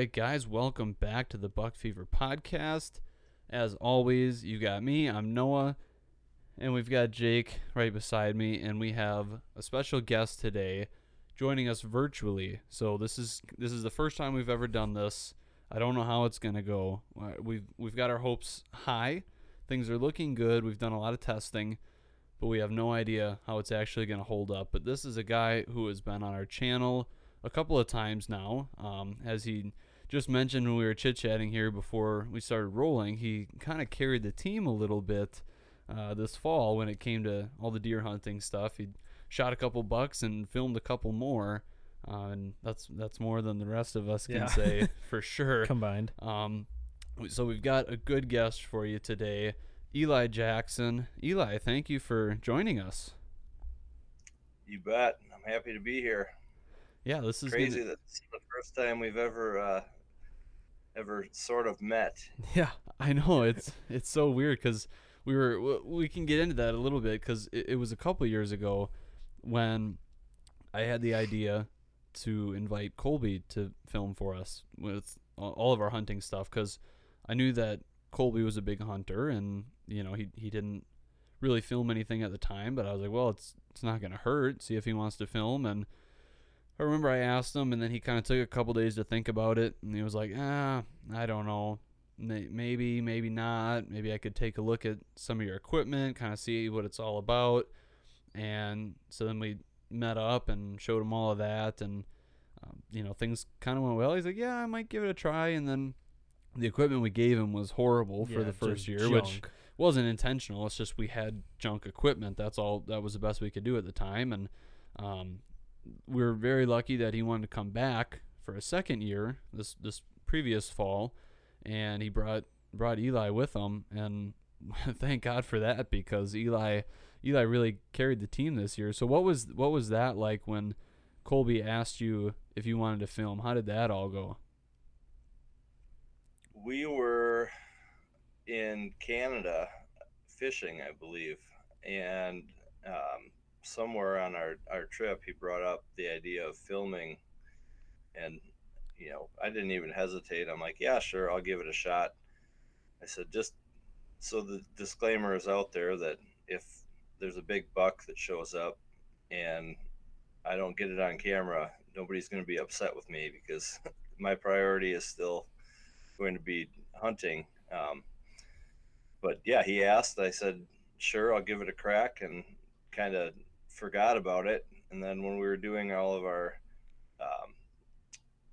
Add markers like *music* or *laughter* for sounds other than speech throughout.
right, guys, welcome back to the Buck Fever podcast. As always, you got me, I'm Noah, and we've got Jake right beside me, and we have a special guest today joining us virtually. So this is this is the first time we've ever done this. I don't know how it's gonna go. Uh, We've we've got our hopes high. Things are looking good. We've done a lot of testing, but we have no idea how it's actually gonna hold up. But this is a guy who has been on our channel a couple of times now. Um, as he just mentioned when we were chit chatting here before we started rolling, he kind of carried the team a little bit uh, this fall when it came to all the deer hunting stuff. He shot a couple bucks and filmed a couple more, uh, and that's that's more than the rest of us can Yeah. say *laughs* for sure. combined. Um, so we've got a good guest for you today, Eli Jackson. Eli, thank you for joining us. You bet. I'm happy to be here. Yeah, this is Crazy Gonna, that this is the first time we've ever uh, ever sort of met. *laughs* Yeah. I know it's it's so weird because we were we can get into that a little bit because it, it was a couple years ago when I had the idea to invite Kolbe to film for us with all of our hunting stuff because I knew that Kolbe was a big hunter and you know he he didn't really film anything at the time but I was like well it's it's not gonna hurt see if he wants to film and I remember I asked him and then he kind of took a couple days to think about it and he was like ah I don't know. Maybe maybe not. Maybe i could take a look at some of your equipment kind of see what it's all about. And so then we met up and showed him all of that and um, you know things kind of went well. He's like yeah i might give it a try. And then the equipment we gave him was horrible for Yeah, the first year which wasn't intentional. It's just we had junk equipment. That's all that was the best we could do at the time. And um, we were very lucky that he wanted to come back for a second year this this previous fall and he brought brought Eli with him and *laughs* thank God for that because Eli Eli really carried the team this year. So what was what was that like when Kolbe asked you if you wanted to film? How did that all go? We were in Canada fishing, I believe, and um, somewhere on our, our trip, he brought up the idea of filming, and you know, I didn't even hesitate. I'm like, yeah, sure, I'll give it a shot. I said, just so the disclaimer is out there that if there's a big buck that shows up and I don't get it on camera, nobody's going to be upset with me because *laughs* my priority is still going to be hunting. Um, but yeah, he asked. I said, sure, I'll give it a crack, and kind of forgot about it. And then when we were doing all of our, um,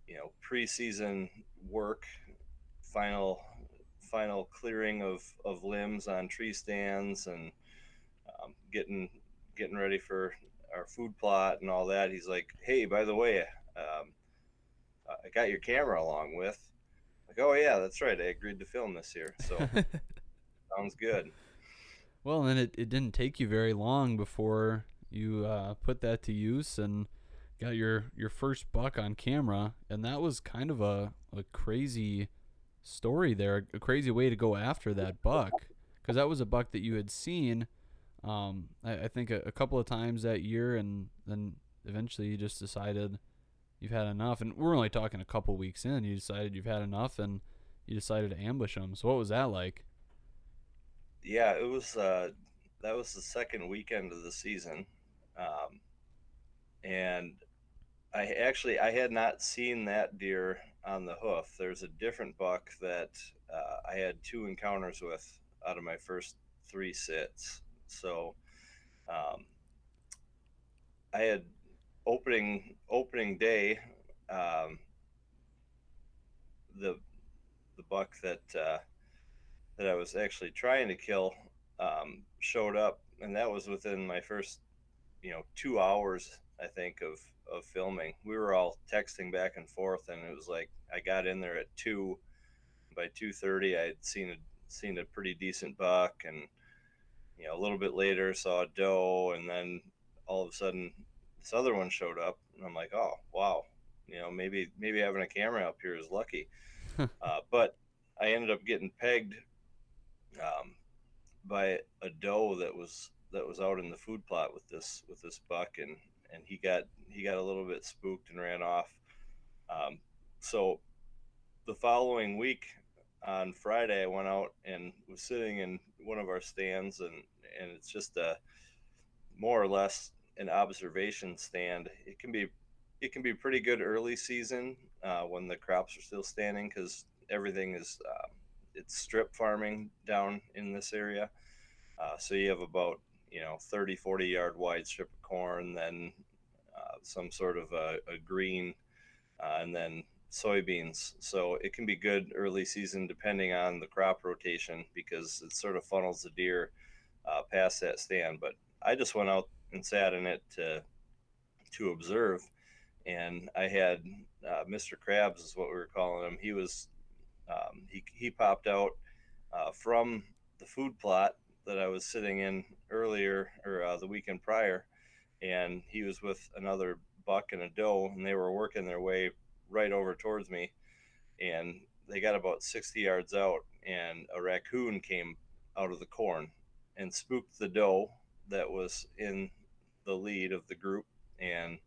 you know, preseason work, final final clearing of, of limbs on tree stands, and um, getting getting ready for our food plot and all that. He's like, hey, by the way, um, I got your camera along with. Like, oh yeah, that's right. I agreed to film this here, so *laughs* sounds good. Well, then it, it didn't take you very long before you uh, put that to use and got your, your first buck on camera, and that was kind of a, a crazy story there, a crazy way to go after that buck, because that was a buck that you had seen, um, I, I think a, a couple of times that year, and then eventually you just decided you've had enough, and we're only talking a couple weeks in. You decided you've had enough, and you decided to ambush him. So what was that like? Yeah, it was. Uh, that was the second weekend of the season, um, and I actually I had not seen that deer on the hoof. There's a different buck that uh, I had two encounters with out of my first three sits. So um, I had opening opening day. Um, the the buck that uh, that I was actually trying to kill um, showed up, and that was within my first, you know, two hours I think of of filming. We were all texting back and forth, and it was like I got in there at two. By two thirty, I had seen a seen a pretty decent buck, and you know, a little bit later saw a doe, and then all of a sudden this other one showed up, and I'm like, oh wow, you know, maybe maybe having a camera up here is lucky. uh, but I ended up getting pegged um, by a doe that was that was out in the food plot with this with this buck, and and he got he got a little bit spooked and ran off. Um, so the following week on Friday, I went out and was sitting in one of our stands, and and it's just a more or less an observation stand. It can be it can be pretty good early season uh, when the crops are still standing because everything is uh, it's strip farming down in this area. Uh, so you have about you know 30 40 yard wide strip of corn then uh, some sort of a, a green uh, and then soybeans. So it can be good early season depending on the crop rotation because it sort of funnels the deer uh, past that stand. But i just went out and sat in it to to observe and i had uh, mr krabs is what we were calling him. He was um, he, he popped out uh, from the food plot that I was sitting in earlier or uh, the weekend prior, and he was with another buck and a doe, and they were working their way right over towards me, and they got about 60 yards out, and a raccoon came out of the corn and spooked the doe that was in the lead of the group, and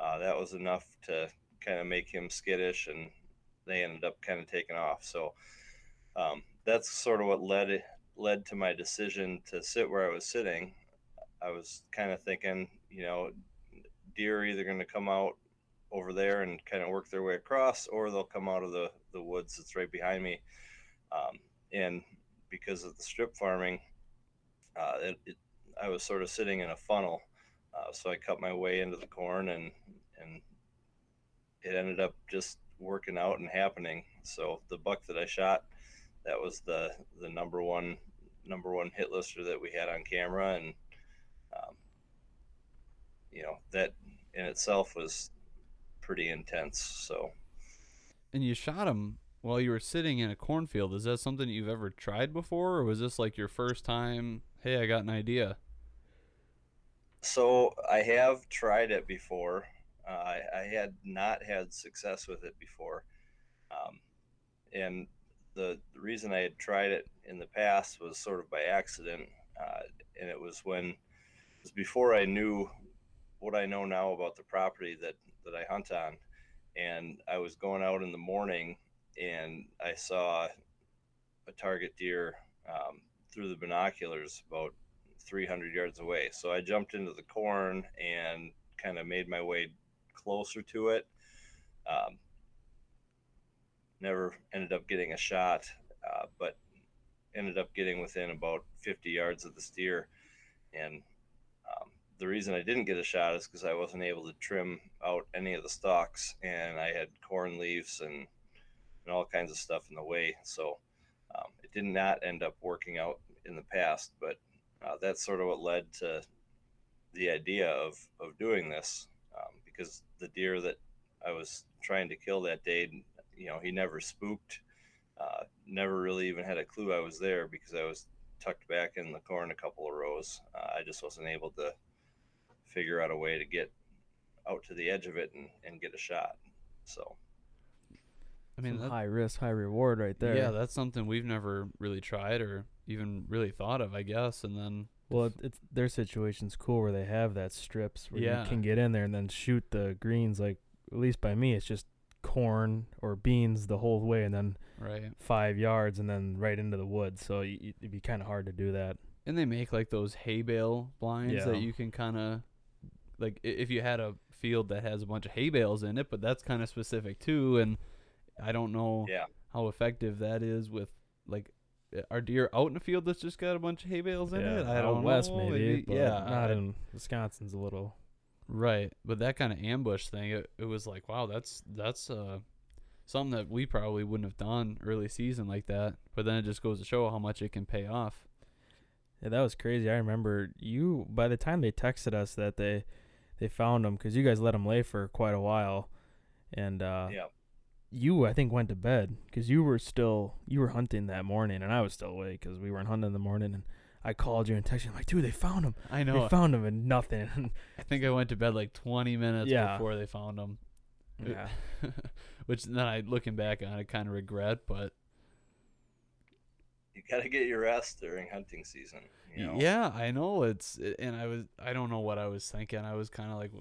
uh, that was enough to kind of make him skittish, and they ended up kind of taking off. So um, that's sort of what led led to my decision to sit where I was sitting. I was kind of thinking, you know, deer are either going to come out over there and kind of work their way across, or they'll come out of the, the woods that's right behind me. Um, and because of the strip farming, uh, it, it, I was sort of sitting in a funnel. Uh, so I cut my way into the corn and, and it ended up just working out and happening. So the buck that I shot that was the the number one number one hit lister that we had on camera, and um, you know that in itself was pretty intense. So, and you shot him while you were sitting in a cornfield. Is that something you've ever tried before, or was this like your first time? Hey, I got an idea. So I have tried it before. Uh, I, I, had not had success with it before, um, and the, reason I had tried it in the past was sort of by accident, uh, and it was when it was before I knew what I know now about the property that that I hunt on, and I was going out in the morning and I saw a target deer um, through the binoculars about 300 yards away. So I jumped into the corn and kind of made my way closer to it. Um, never ended up getting a shot, uh, but ended up getting within about 50 yards of the steer. And um, the reason I didn't get a shot is because I wasn't able to trim out any of the stalks, and I had corn leaves and and all kinds of stuff in the way. So um, it did not end up working out in the past, but uh, that's sort of what led to the idea of, of doing this um, because the deer that I was trying to kill that day you know, he never spooked. Uh, never really even had a clue I was there because I was tucked back in the corn a couple of rows. Uh, I just wasn't able to figure out a way to get out to the edge of it and, and get a shot. So, I mean, that, high risk, high reward right there. Yeah, that's something we've never really tried or even really thought of, I guess. And then, well, it, it's their situation's cool where they have that strips where yeah. you can get in there and then shoot the greens. Like at least by me, it's just corn or beans the whole way and then right five yards and then right into the woods. So y- it'd be kind of hard to do that. And they make like those hay bale blinds yeah. that you can kind of like if you had a field that has a bunch of hay bales in it, but that's kind of specific too. And I don't know yeah. how effective that is with like uh, are deer out in a field that's just got a bunch of hay bales in yeah, it? I don't west know. Maybe, maybe yeah, not I, in Wisconsin's a little Right, but that kind of ambush thing, it, it was like, wow, that's that's uh something that we probably wouldn't have done early season like that. But then it just goes to show how much it can pay off. Yeah, that was crazy. I remember you by the time they texted us that they they found them because you guys let them lay for quite a while, and uh, yeah, you I think went to bed because you were still you were hunting that morning and I was still awake because we weren't hunting in the morning and I called you and texted you. I'm like, dude, they found him. I know. They found him and nothing. *laughs* I think I went to bed like 20 minutes yeah. before they found him. Yeah. *laughs* Which then I, looking back on, I kind of regret, but. You got to get your rest during hunting season. You know? Yeah, I know. It's, and I was, I don't know what I was thinking. I was kind of like,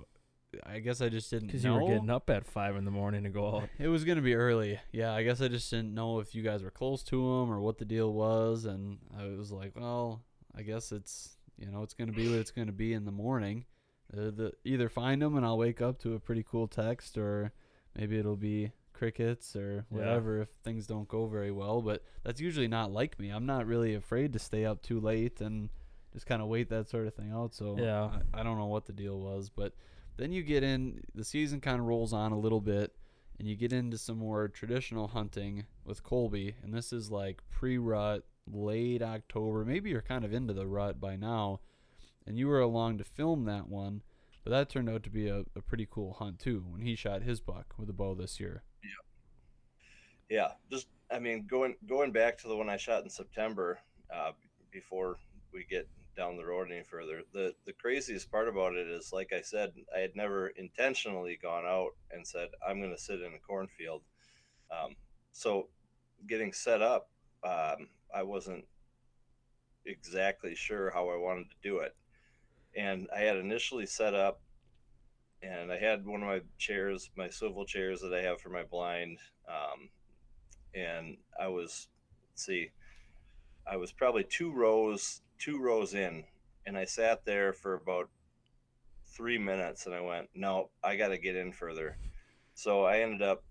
I guess I just didn't because you were getting up at five in the morning to go out. It was gonna be early. Yeah, I guess I just didn't know if you guys were close to him or what the deal was, and I was like, well, I guess it's you know it's gonna be what it's gonna be in the morning. Uh, the either find them and I'll wake up to a pretty cool text, or maybe it'll be crickets or whatever yeah. if things don't go very well. But that's usually not like me. I'm not really afraid to stay up too late and just kind of wait that sort of thing out. So yeah, I, I don't know what the deal was, but then you get in the season kind of rolls on a little bit, and you get into some more traditional hunting with Kolbe, and this is like pre-rut, late October. Maybe you're kind of into the rut by now, and you were along to film that one. But that turned out to be a, a pretty cool hunt too when he shot his buck with a bow this year. Yeah. Yeah. Just I mean going going back to the one I shot in September, uh, before we get down the road any further. The the craziest part about it is, like I said, I had never intentionally gone out and said I'm going to sit in a cornfield. Um, so getting set up, um, I wasn't exactly sure how I wanted to do it, and I had initially set up, and I had one of my chairs, my swivel chairs that I have for my blind, um, and I was, see, I was probably two rows two rows in, and I sat there for about three minutes, and I went, no, I got to get in further. So I ended up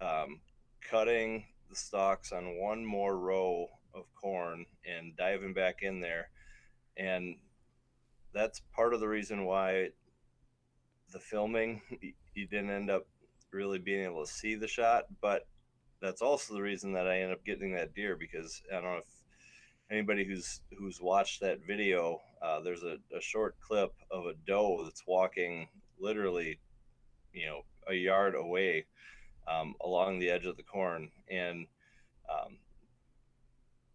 um, cutting the stalks on one more row of corn and diving back in there, and that's part of the reason why the filming you didn't end up really being able to see the shot, but that's also the reason that I end up getting that deer because I don't know if anybody who's who's watched that video, uh, there's a, a, short clip of a doe that's walking literally, you know, a yard away um, along the edge of the corn, and um,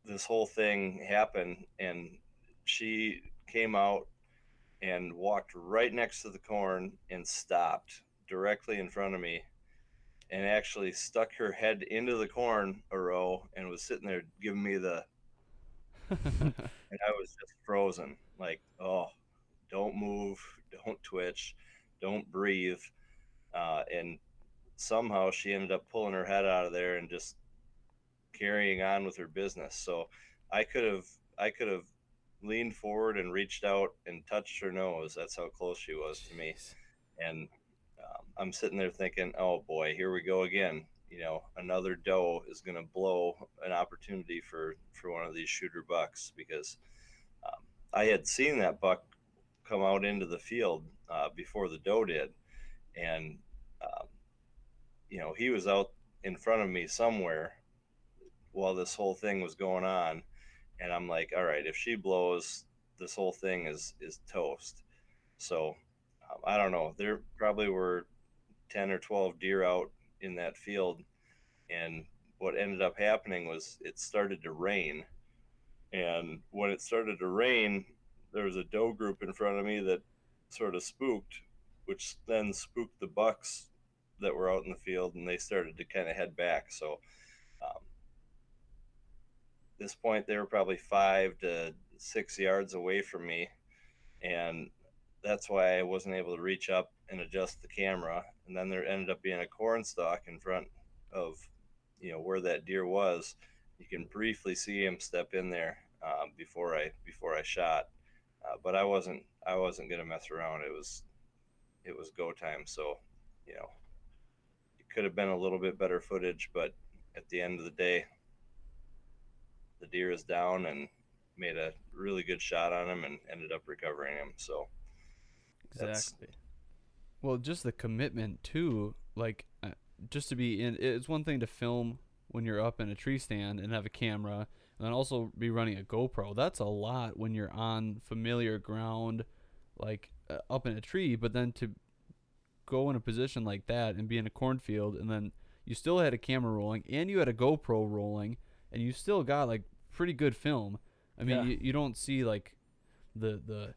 this whole thing happened, and she came out and walked right next to the corn and stopped directly in front of me and actually stuck her head into the corn a row and was sitting there giving me the *laughs* and I was just frozen. Like, oh, don't move, don't twitch, don't breathe. Uh, and somehow she ended up pulling her head out of there and just carrying on with her business. So I could have, I could have leaned forward and reached out and touched her nose. That's how close she was to me. And um, I'm sitting there thinking, oh boy, here we go again you know another doe is going to blow an opportunity for for one of these shooter bucks because um, I had seen that buck come out into the field uh, before the doe did, and um, you know he was out in front of me somewhere while this whole thing was going on, and I'm like, all right, if she blows, this whole thing is is toast. So um, I don't know. There probably were ten or twelve deer out in that field. And what ended up happening was it started to rain. And when it started to rain, there was a doe group in front of me that sort of spooked, which then spooked the bucks that were out in the field and they started to kind of head back. So, um, this point, they were probably five to six yards away from me. And that's why I wasn't able to reach up and adjust the camera. And then there ended up being a corn stalk in front of, you know, where that deer was. You can briefly see him step in there um, before I before I shot, uh, but I wasn't I wasn't gonna mess around. It was it was go time. So, you know, it could have been a little bit better footage, but at the end of the day, the deer is down and made a really good shot on him and ended up recovering him. So exactly. Well, just the commitment too, like uh, just to be in. It's one thing to film when you're up in a tree stand and have a camera, and then also be running a GoPro. That's a lot when you're on familiar ground, like uh, up in a tree. But then to go in a position like that and be in a cornfield, and then you still had a camera rolling and you had a GoPro rolling, and you still got like pretty good film. I mean, yeah. you, you don't see like the the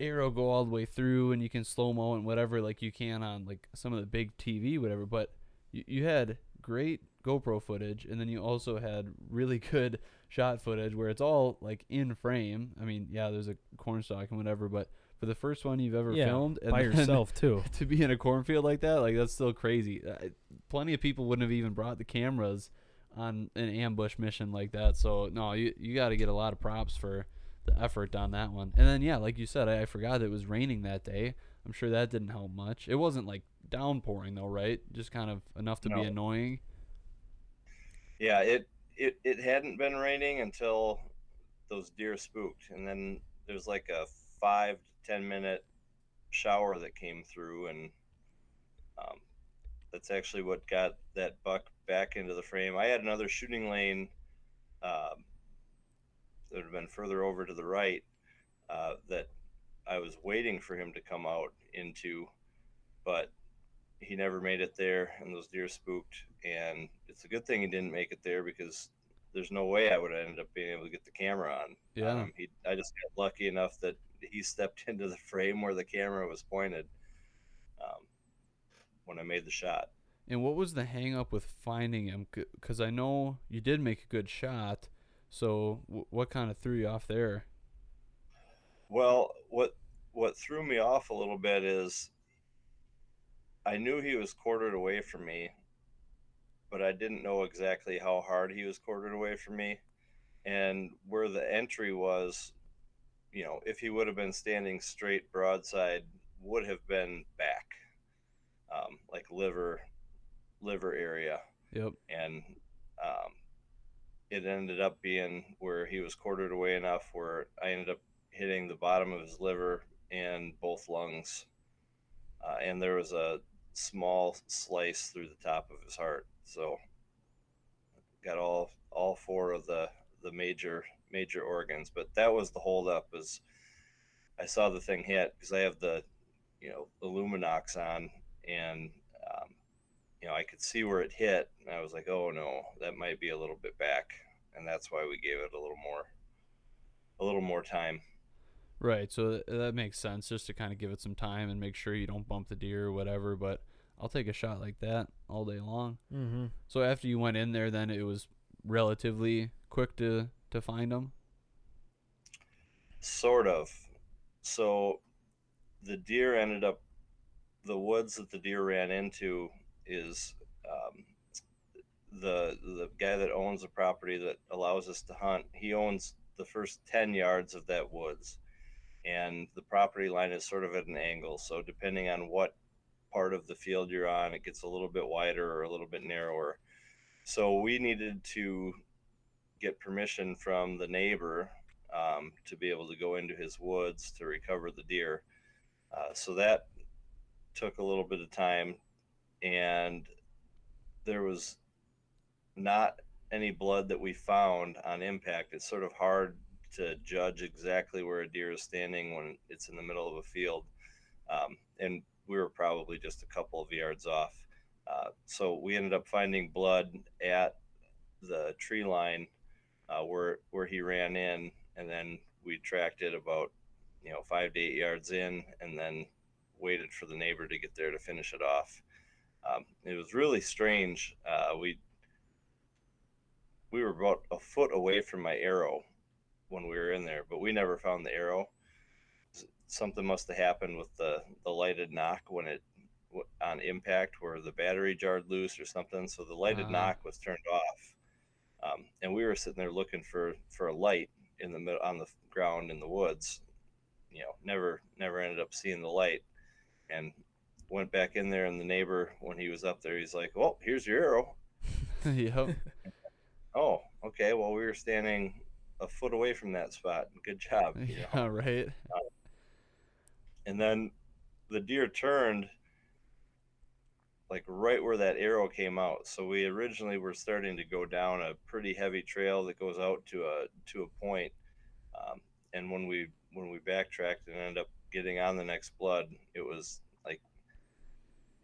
arrow go all the way through and you can slow mo and whatever like you can on like some of the big TV whatever but you, you had great GoPro footage and then you also had really *laughs* good shot footage where it's all like in frame I mean yeah there's a cornstalk and whatever but for the first one you've ever yeah, filmed and by yourself *laughs* too. To be in a cornfield like that, like that's still crazy. Uh, plenty of people wouldn't have even brought the cameras on an ambush mission like that. So no, you you got to get a lot of props for the effort on that one. And then yeah, like you said, I, I forgot it was raining that day. I'm sure that didn't help much. It wasn't like downpouring though, right? Just kind of enough to no. be annoying. Yeah, it it it hadn't been raining until those deer spooked, and then there's like a five to ten minute shower that came through, and um, that's actually what got that buck back into the frame. I had another shooting lane um, that would have been further over to the right uh, that I was waiting for him to come out into, but he never made it there, and those deer spooked. And it's a good thing he didn't make it there because there's no way I would have ended up being able to get the camera on. Yeah, um, he, I just got lucky enough that he *laughs* stepped into the frame where the camera was pointed um, when I made the shot. And what was the hang up with finding him? Because I know you did make a good shot. So w- what kind of threw you off there? Well, what what threw me off a little bit is I knew he was quartered away from me, but I didn't know exactly how hard he was quartered away from me. And where the entry was, you know, if he would have been standing straight broadside, would have been back, um, like liver, liver area. Yep. And um, it ended up being where he was quartered away enough where I ended up hitting the bottom of his liver and both lungs. Uh, and there was a small slice through the top of his heart. So got all all four of the the major major organs. But that was the holdup. Is I saw the thing hit because I have the you know the Lumenoks on, and you know I could see where it hit, and I was like, oh no, that might be a little bit back, and that's why we gave it a little more a little more time. Right. So that makes sense just to kind of give it some time and make sure you don't bump the deer or whatever. But I'll take a shot like that all day long. Mm-hmm. So after you went in there, then it was relatively quick to to find them. Sort of. So the deer ended up the woods that the deer ran into is um, the the guy that owns the property that allows us to hunt. He owns the first ten yards of that woods and the property line is sort of at an angle. So depending on what part of the field you're on, it gets a little bit wider or a little bit narrower. So we needed to get permission from the neighbor um, to be able to go into his woods to recover the deer. Uh, so that took a little bit of time, and there was not any blood that we found on impact. It's sort of hard to judge exactly where a deer is standing when it's in the middle of a field. Um, and we were probably just a couple of yards off. Uh, so we ended up finding blood at the tree line uh, where where he ran in, and then we tracked it about you know five to eight yards in, and then waited for the neighbor to get there to finish it off. Um, it was really strange. Uh, we we were about a foot away from my arrow when we were in there, but we never found the arrow. Something must have happened with the, the lighted nock when it on impact where the battery jarred loose or something. So the lighted uh-huh. nock was turned off. Um, and we were sitting there looking for, for a light in the middle on the ground in the woods. You know, never never ended up seeing the light, and went back in there. And the neighbor, when he was up there, he's like, "Well, here's your arrow." *laughs* yep. oh, okay. Well, we were standing a foot away from that spot. Good job. yeah, know? *laughs* right. Uh, and then the deer turned like right where that arrow came out. So we originally were starting to go down a pretty heavy trail that goes out to a to a point. Um, and when we when we backtracked and ended up getting on the next blood, it was like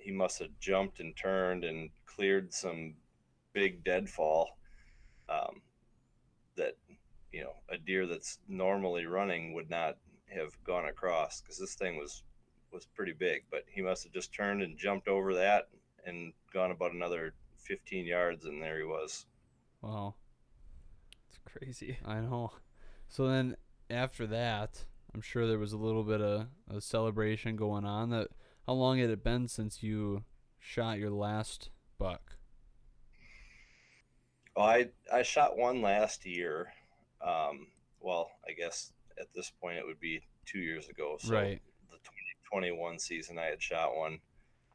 he must have jumped and turned and cleared some big deadfall um, that you know a deer that's normally running would not have gone across because this thing was was pretty big. But he must have just turned and jumped over that and gone about another 15 yards and there he was. Wow. It's crazy. I know. So then after that I'm sure there was a little bit of a celebration going on. That how long had it been since you shot your last buck? Well, I I shot one last year. Um, well, I guess at this point it would be two years ago. So right. The 2021 season, I had shot one,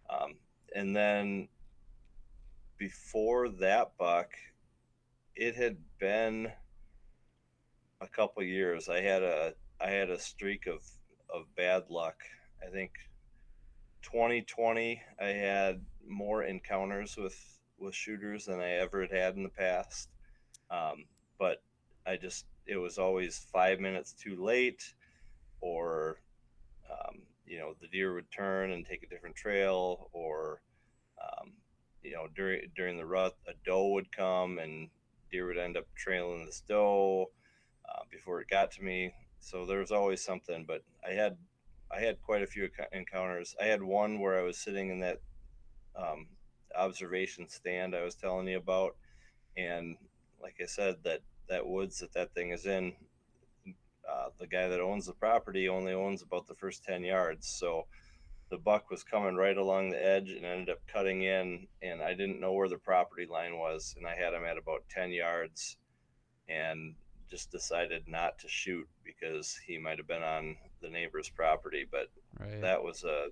um, and then before that buck, it had been a couple years. I had a I had a streak of of bad luck. I think 2020 I had more encounters with with shooters than I ever had had in the past. Um, but I just it was always five minutes too late, or um, you know the deer would turn and take a different trail, or um, you know during during the rut a doe would come and deer would end up trailing this doe uh, before it got to me. So there was always something, but I had I had quite a few encounters. I had one where I was sitting in that um, observation stand I was telling you about, and like I said, that that woods that that thing is in, uh, the guy that owns the property only owns about the first ten yards. So the buck was coming right along the edge and ended up cutting in, and I didn't know where the property line was, and I had him at about ten yards, and just decided not to shoot because he might have been on the neighbor's property. But right. that was a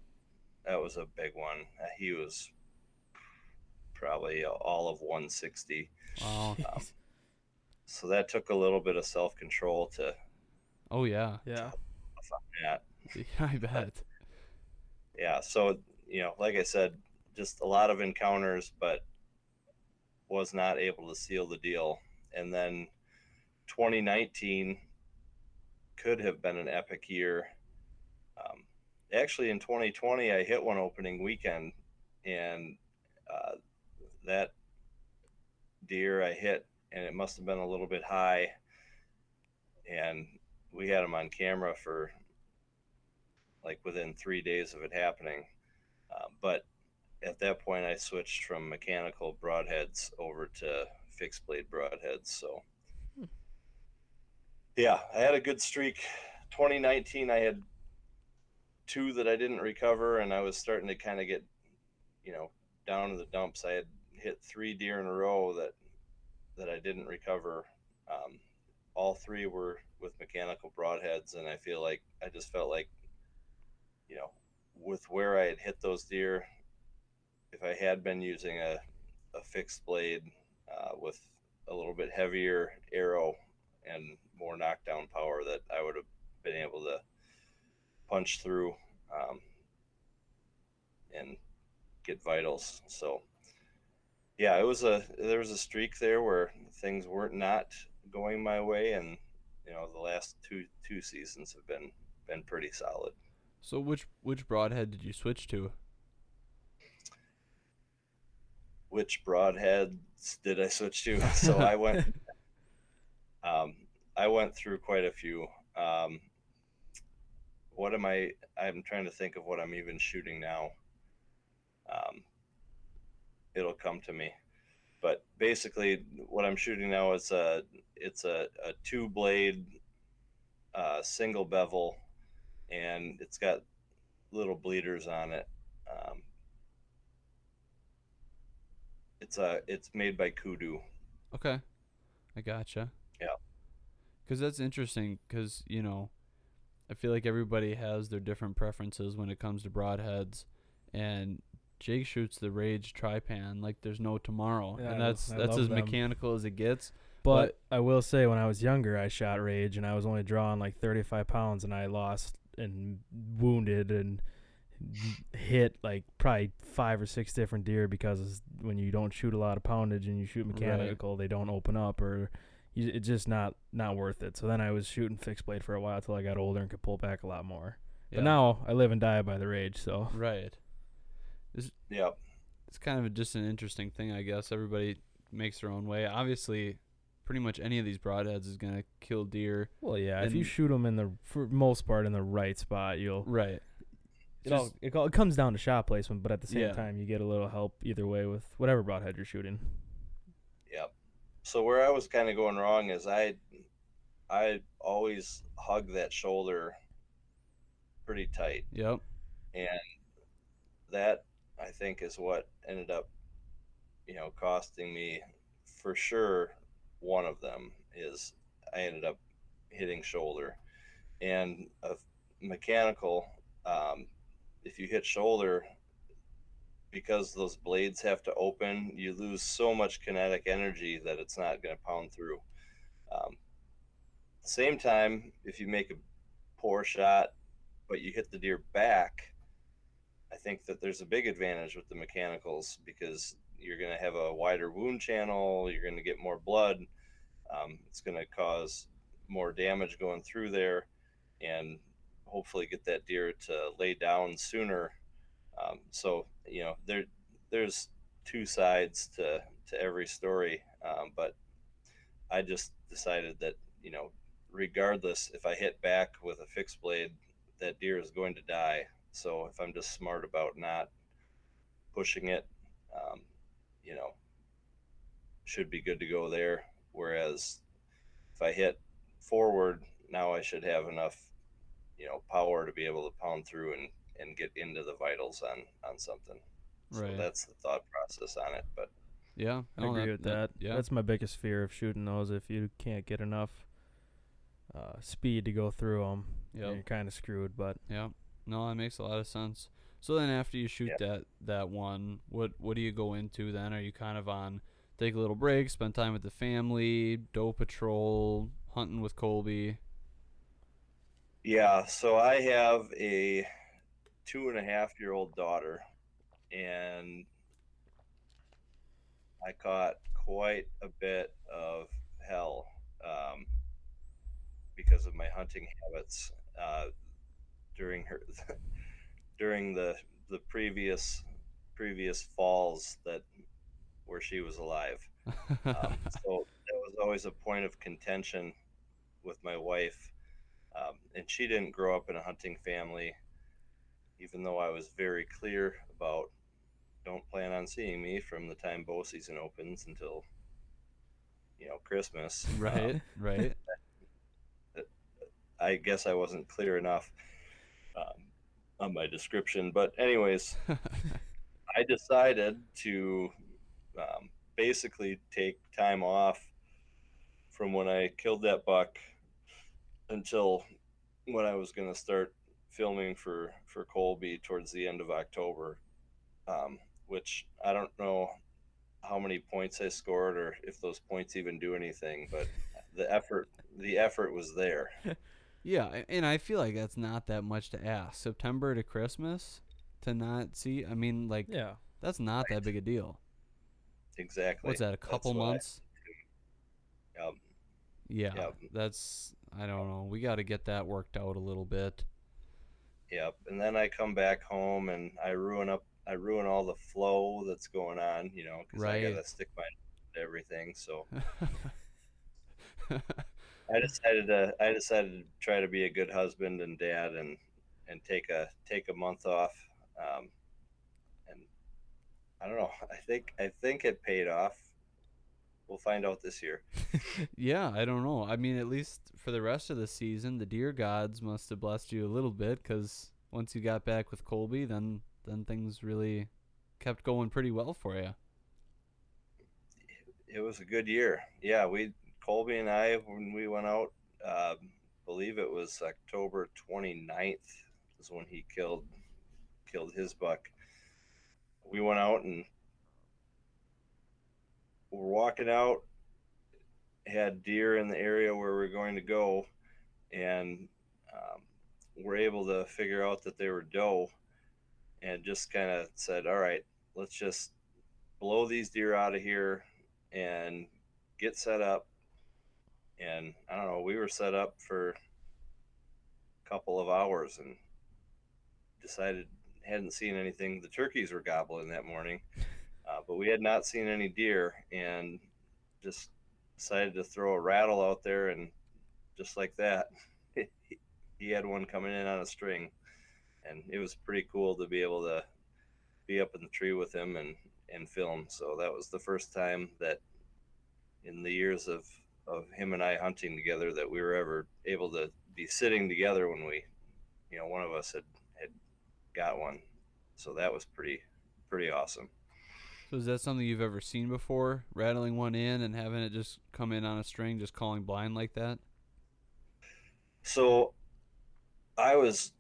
that was a big one. He was probably all of 160. Wow. Um, so that took a little bit of self control to. Oh yeah. Yeah. That. Yeah, I bet. But, yeah. So you know, like I said, just a lot of encounters, but was not able to seal the deal. And then 2019 could have been an epic year. Um, actually, in 2020, I hit one opening weekend, and uh, that deer I hit, and it must have been a little bit high. And we had him on camera for like within three days of it happening. Uh, but at that point, I switched from mechanical broadheads over to fixed blade broadheads. So yeah, I had a good streak. 2019, I had two that I didn't recover, and I was starting to kind of get, you know, down in the dumps. I had hit three deer in a row that that I didn't recover. Um, all three were with mechanical broadheads, and I feel like I just felt like, you know, with where I had hit those deer, if I had been using a, a fixed blade uh, with a little bit heavier arrow and more knockdown power that I would have been able to punch through um, and get vitals. So yeah, it was a there was a streak there where things weren't not going my way, and you know the last two two seasons have been been pretty solid. So which which broadhead did you switch to? Which broadheads did I switch to? *laughs* So I went. Um, I went through quite a few. Um, what am I? I'm trying to think of what I'm even shooting now. Um, it'll come to me. But basically, what I'm shooting now is a it's a, a two blade uh, single bevel, and it's got little bleeders on it. Um, it's a it's made by Kudu. Okay, I gotcha. Yeah. Because that's interesting. Because you know, I feel like everybody has their different preferences when it comes to broadheads, and Jake shoots the Rage Trypan like there's no tomorrow, yeah, and that's that's as them. mechanical as it gets. But, but I will say, when I was younger, I shot Rage, and I was only drawing like 35 pounds, and I lost and wounded and hit like probably five or six different deer because when you don't shoot a lot of poundage and you shoot mechanical, right. they don't open up or it's just not not worth it. So then I was shooting fixed blade for a while till I got older and could pull back a lot more. Yeah. But now I live and die by the rage. So right. It's, yep. It's kind of a, just an interesting thing, I guess. Everybody makes their own way. Obviously, pretty much any of these broadheads is gonna kill deer. Well, yeah. If you shoot them in the for most part in the right spot, you'll right. It all, it all it comes down to shot placement, but at the same yeah. time, you get a little help either way with whatever broadhead you're shooting. Yep. So where I was kind of going wrong is I, I always hug that shoulder pretty tight. Yep. And that I think is what ended up, you know, costing me for sure. One of them is I ended up hitting shoulder, and a mechanical. Um, if you hit shoulder, because those blades have to open, you lose so much kinetic energy that it's not going to pound through. Um, same time, if you make a poor shot, but you hit the deer back, I think that there's a big advantage with the mechanicals because you're going to have a wider wound channel, you're going to get more blood, um, it's going to cause more damage going through there, and hopefully get that deer to lay down sooner. Um, so you know there there's two sides to to every story, um, but I just decided that you know regardless if I hit back with a fixed blade, that deer is going to die. So if I'm just smart about not pushing it, um, you know, should be good to go there. Whereas if I hit forward, now I should have enough, you know, power to be able to pound through and, and get into the vitals on, on something. Right. So that's the thought process on it. But yeah, I no, agree with that. Yeah. That's my biggest fear of shooting those. If you can't get enough uh, speed to go through them, Yep. you're kind of screwed. But Yeah. No, that makes a lot of sense. So then after you shoot that that one, what what do you go into then? Are you kind of on take a little break, spend time with the family, doe patrol, hunting with Kolbe? Yeah, so I have a two and a half year old daughter, and I caught quite a bit of hell um, because of my hunting habits uh, during her *laughs* during the the previous previous falls that where she was alive. Um, *laughs* so that was always a point of contention with my wife. Um, and she didn't grow up in a hunting family, even though I was very clear about don't plan on seeing me from the time bow season opens until you know Christmas. Um, right, right. I guess I wasn't clear enough um, on my description, but anyways, *laughs* I decided to um, basically take time off from when I killed that buck until when I was going to start filming for for Kolbe towards the end of October, um, which I don't know how many points I scored or if those points even do anything, but the effort the effort was there. *laughs* yeah, and I feel like that's not that much to ask. September to Christmas to not see. I mean, like yeah, that's not that big a deal. Exactly. What's that? A That's couple what I- months? um, Yeah, Yeah. that's I don't know. We got to get that worked out a little bit. Yep. And then I come back home and I ruin up, I ruin all the flow that's going on, you know, because I got to stick my *laughs* everything. So *laughs* I decided to, I decided to try to be a good husband and dad and, and take a, take a month off. Um, and I don't know. *laughs* I think, I think it paid off. We'll find out this year. *laughs* yeah, I don't know. I mean, at least for the rest of the season, the deer gods must have blessed you a little bit because once you got back with Kolbe, then then things really kept going pretty well for you. It was a good year. Yeah. We, Kolbe and I, when we went out, uh, believe it was October 29th is when he killed killed his buck. We went out and we're walking out, had deer in the area where we are going to go, and um, we're able to figure out that they were doe, and just kind of said, "All right, let's just blow these deer out of here and get set up." And I don't know, we were set up for a couple of hours and decided hadn't seen anything. The turkeys were gobbling that morning, uh, but we had not seen any deer, and just decided to throw a rattle out there, and just like that, *laughs* he had one coming in on a string, and it was pretty cool to be able to be up in the tree with him and and film. So that was the first time that in the years of of him and I hunting together that we were ever able to be sitting together when we you know one of us had had got one, so that was pretty pretty awesome. So is that something you've ever seen before? Rattling one in and having it just come in on a string, just calling blind like that? So I was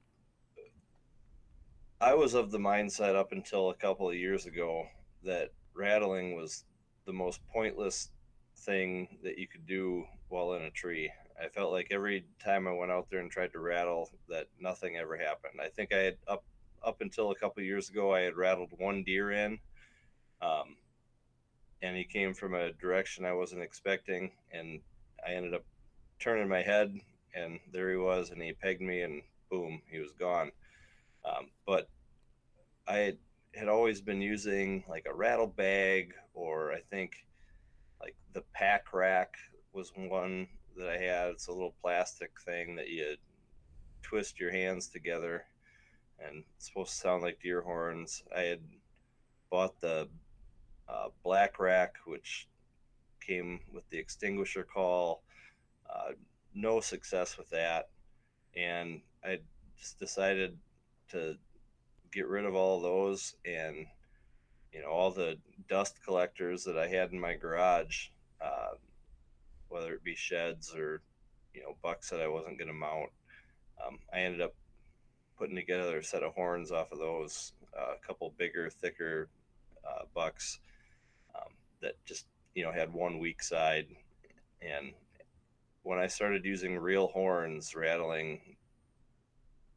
I was of the mindset up until a couple of years ago that rattling was the most pointless thing that you could do while in a tree. I felt like every time I went out there and tried to rattle that nothing ever happened. I think I had up up until a couple of years ago I had rattled one deer in um, and he came from a direction I wasn't expecting and I ended up turning my head and there he was and he pegged me and boom he was gone um, but I had, had always been using like a rattle bag or I think like the pack rack was one that I had. It's a little plastic thing that you twist your hands together and it's supposed to sound like deer horns. I had bought the uh, black rack, which came with the extinguisher call. Uh, no success with that. And I just decided to get rid of all those and you know all the dust collectors that I had in my garage, uh, whether it be sheds or you know bucks that I wasn't going to mount. Um, I ended up putting together a set of horns off of those, uh, a couple bigger, thicker uh, bucks that just you know had one weak side, and when I started using real horns, rattling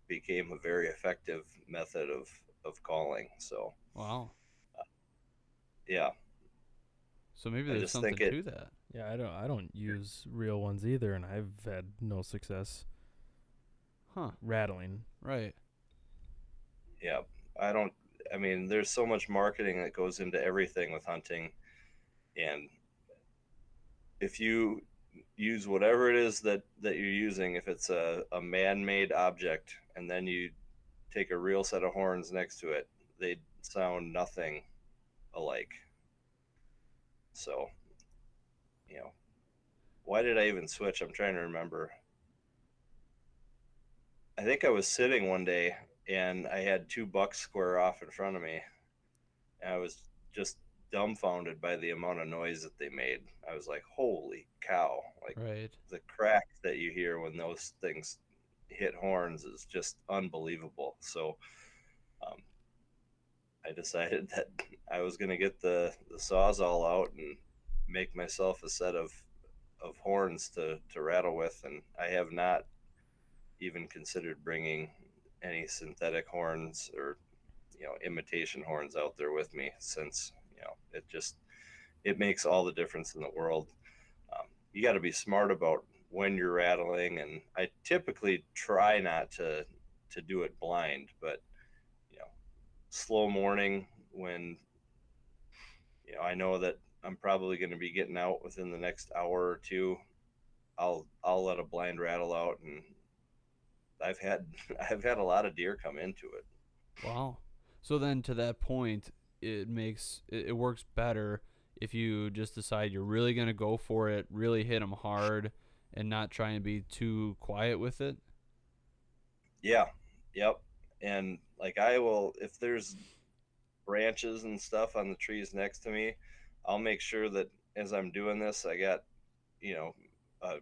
became a very effective method of of calling. So wow, uh, yeah. So maybe there's something it, to that. Yeah, I don't I don't use real ones either, and I've had no success. Huh? Rattling. Right. Yeah, I don't. I mean, there's so much marketing that goes into everything with hunting, and if you use whatever it is that that you're using if it's a, a man-made object and then you take a real set of horns next to it they sound nothing alike. So you know why did i even switch? I'm trying to remember. I think i was sitting one day and i had two bucks square off in front of me. And i was just dumbfounded by the amount of noise that they made. I was like, holy cow. Like right. the crack that you hear when those things hit horns is just unbelievable. So um, I decided *laughs* that I was going to get the, the sawzall out and make myself a set of, of horns to, to rattle with. And I have not even considered bringing any synthetic horns or, you know, imitation horns out there with me since know, it just it makes all the difference in the world. Um, you got to be smart about when you're rattling, and I typically try not to to do it blind, but you know, slow morning when you know I know that I'm probably going to be getting out within the next hour or two. I'll I'll let a blind rattle out, and I've had *laughs* I've had a lot of deer come into it. Wow. So then, to that point, it makes it, it works better if you just decide you're really gonna go for it, really hit them hard, and not try and be too quiet with it. Yeah. Yep. And like I will, if there's branches and stuff on the trees next to me, I'll make sure that as I'm doing this, I got, you know, uh,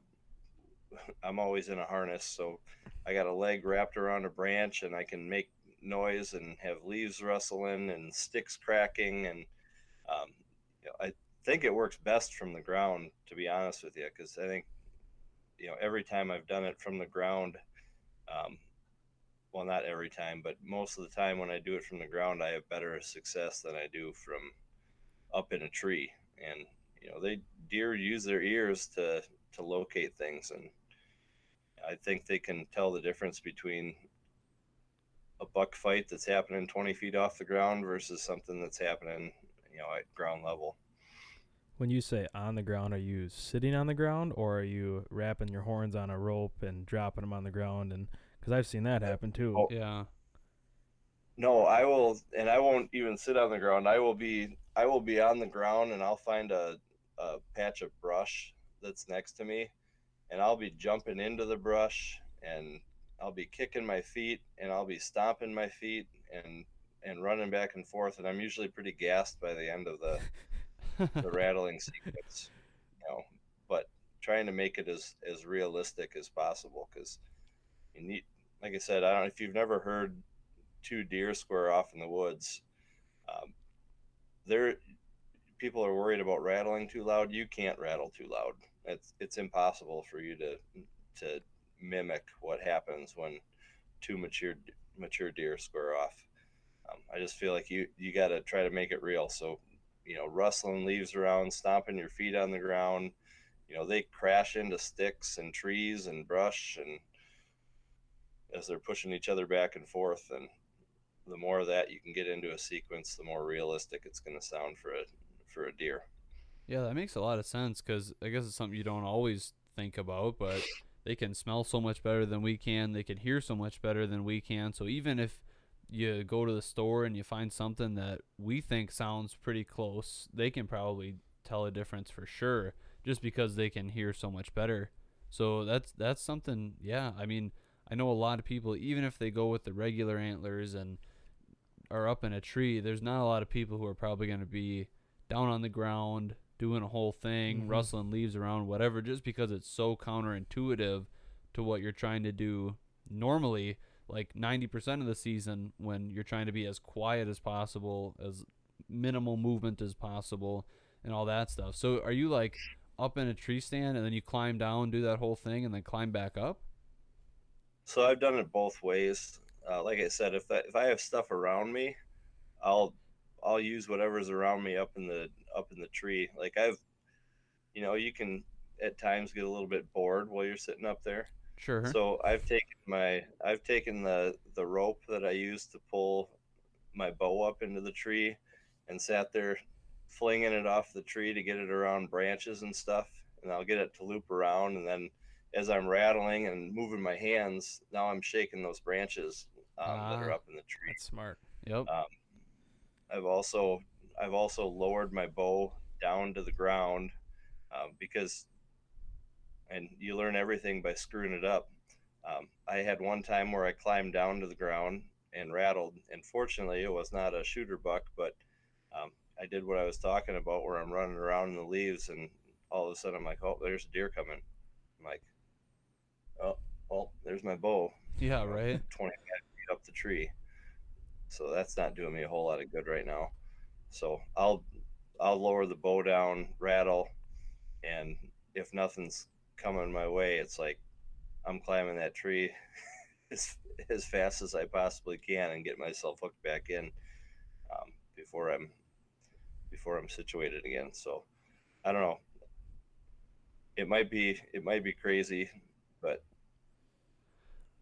*laughs* I'm always in a harness, so I got a leg wrapped around a branch, and I can make noise and have leaves rustling and sticks cracking and um, you know, I think it works best from the ground to be honest with you because I think you know every time I've done it from the ground um, well not every time but most of the time when I do it from the ground I have better success than I do from up in a tree. And you know they deer use their ears to to locate things and I think they can tell the difference between a buck fight that's happening 20 feet off the ground versus something that's happening, you know, at ground level. When you say on the ground, are you sitting on the ground or are you wrapping your horns on a rope and dropping them on the ground? And because I've seen that happen too. Oh, yeah. No, I will, and I won't even sit on the ground. I will be, I will be on the ground, and I'll find a, a patch of brush that's next to me, and I'll be jumping into the brush and I'll be kicking my feet and I'll be stomping my feet and and running back and forth and I'm usually pretty gassed by the end of the the *laughs* rattling sequence, you know, but trying to make it as as realistic as possible cuz you need like I said, I don't know if you've never heard two deer square off in the woods. Um, there people are worried about rattling too loud. You can't rattle too loud. It's it's impossible for you to to mimic what happens when two mature mature deer square off. Um, I just feel like you you got to try to make it real. So, you know, rustling leaves around, stomping your feet on the ground. You know, they crash into sticks and trees and brush, and as they're pushing each other back and forth. And the more of that you can get into a sequence, the more realistic it's going to sound for a for a deer. Yeah, that makes a lot of sense because I guess it's something you don't always think about, but they can smell so much better than we can. They can hear so much better than we can. So even if you go to the store and you find something that we think sounds pretty close, they can probably tell a difference for sure just because they can hear so much better. So that's that's something yeah, I mean, I know a lot of people even if they go with the regular antlers and are up in a tree, there's not a lot of people who are probably going to be down on the ground doing a whole thing, Mhm. rustling leaves around, whatever, just because it's so counterintuitive to what you're trying to do normally. Like 90% of the season, when you're trying to be as quiet as possible, as minimal movement as possible, and all that stuff. So, are you like up in a tree stand and then you climb down, do that whole thing, and then climb back up? So I've done it both ways. Uh, like I said, if that, if I have stuff around me, I'll I'll use whatever's around me up in the up in the tree. Like I've, you know, you can at times get a little bit bored while you're sitting up there. Sure. So I've taken my I've taken the the rope that I used to pull my bow up into the tree, and sat there flinging it off the tree to get it around branches and stuff, and I'll get it to loop around, and then as I'm rattling and moving my hands, now I'm shaking those branches um, that are Ah. up in the tree. That's smart. Yep. Um, I've also I've also lowered my bow down to the ground uh, because, and you learn everything by screwing it up. Um, I had one time where I climbed down to the ground and rattled, and fortunately it was not a shooter buck, but um, I did what I was talking about, where I'm running around in the leaves, and all of a sudden I'm like, oh, there's a deer coming. I'm like, oh, well, there's my bow. Yeah, right. 20 feet up the tree. So that's not doing me a whole lot of good right now. So I'll I'll lower the bow down, rattle, and if nothing's coming my way, it's like I'm climbing that tree *laughs* as, as fast as I possibly can and get myself hooked back in um, before I'm before I'm situated again. So I don't know. It might be it might be crazy, but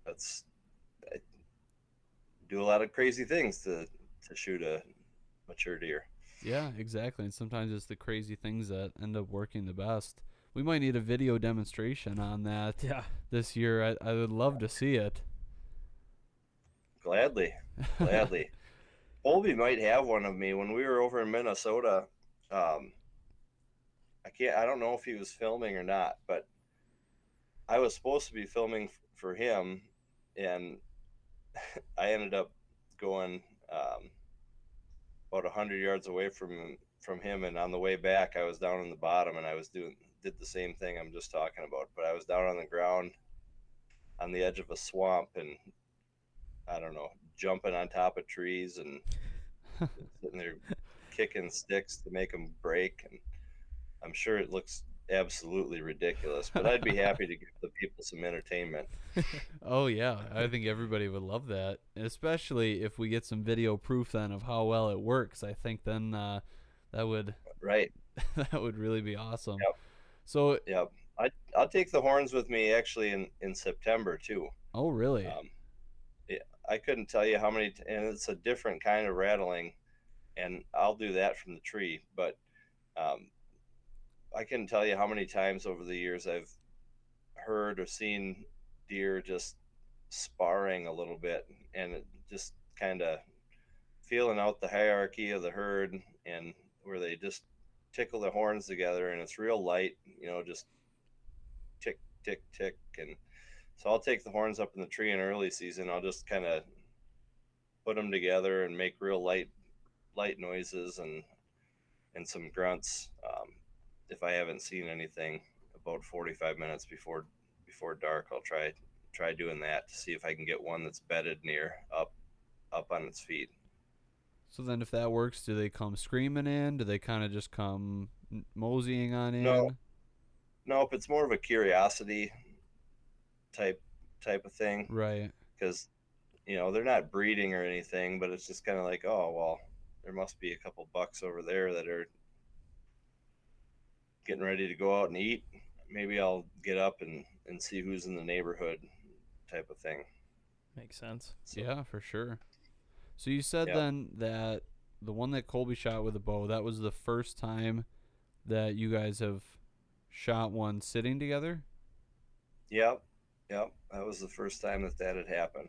that's do a lot of crazy things to to shoot a mature deer. Yeah, exactly. And sometimes it's the crazy things that end up working the best. We might need a video demonstration on that Yeah. this year. I, I would love to see it. Gladly, gladly. *laughs* Kolbe might have one of me when we were over in Minnesota. Um, I can't. I don't know if he was filming or not, but I was supposed to be filming f- for him, and I ended up going um, about a hundred yards away from from him, and on the way back, I was down in the bottom, and I was doing did the same thing I'm just talking about, but I was down on the ground on the edge of a swamp, and I don't know, jumping on top of trees and *laughs* sitting there kicking sticks to make them break, and I'm sure it looks absolutely ridiculous, but I'd be happy to give the people some entertainment. *laughs* Oh yeah, I think everybody would love that, especially if we get some video proof then of how well it works. I think then uh, that would Right? *laughs* that would really be awesome. Yep. So, Yep. I I'll take the horns with me actually in in September too. oh really? Um, yeah, I couldn't tell you how many, t- and it's a different kind of rattling, and I'll do that from the tree. But um, I can tell you how many times over the years I've heard or seen deer just sparring a little bit, and just kind of feeling out the hierarchy of the herd, and where they just tickle their horns together, and it's real light, you know, just tick tick tick, and So I'll take the horns up in the tree in early season. I'll just kind of put them together and make real light light noises and and some grunts. Um, if I haven't seen anything, about 45 minutes before before dark, I'll try try doing that to see if I can get one that's bedded near up up on its feet. So then, if that works, do they come screaming in? Do they kind of just come moseying on in? No. Nope, it's more of a curiosity type type of thing Right. because you know they're not breeding or anything, but it's just kind of like, oh well, there must be a couple bucks over there that are getting ready to go out and eat. Maybe I'll get up and and see who's in the neighborhood, type of thing. Makes sense. So, Yeah, for sure. So you said Yeah. then that the one that Kolbe shot with a bow, that was the first time that you guys have shot one sitting together? Yep, yep. That was the first time that that had happened.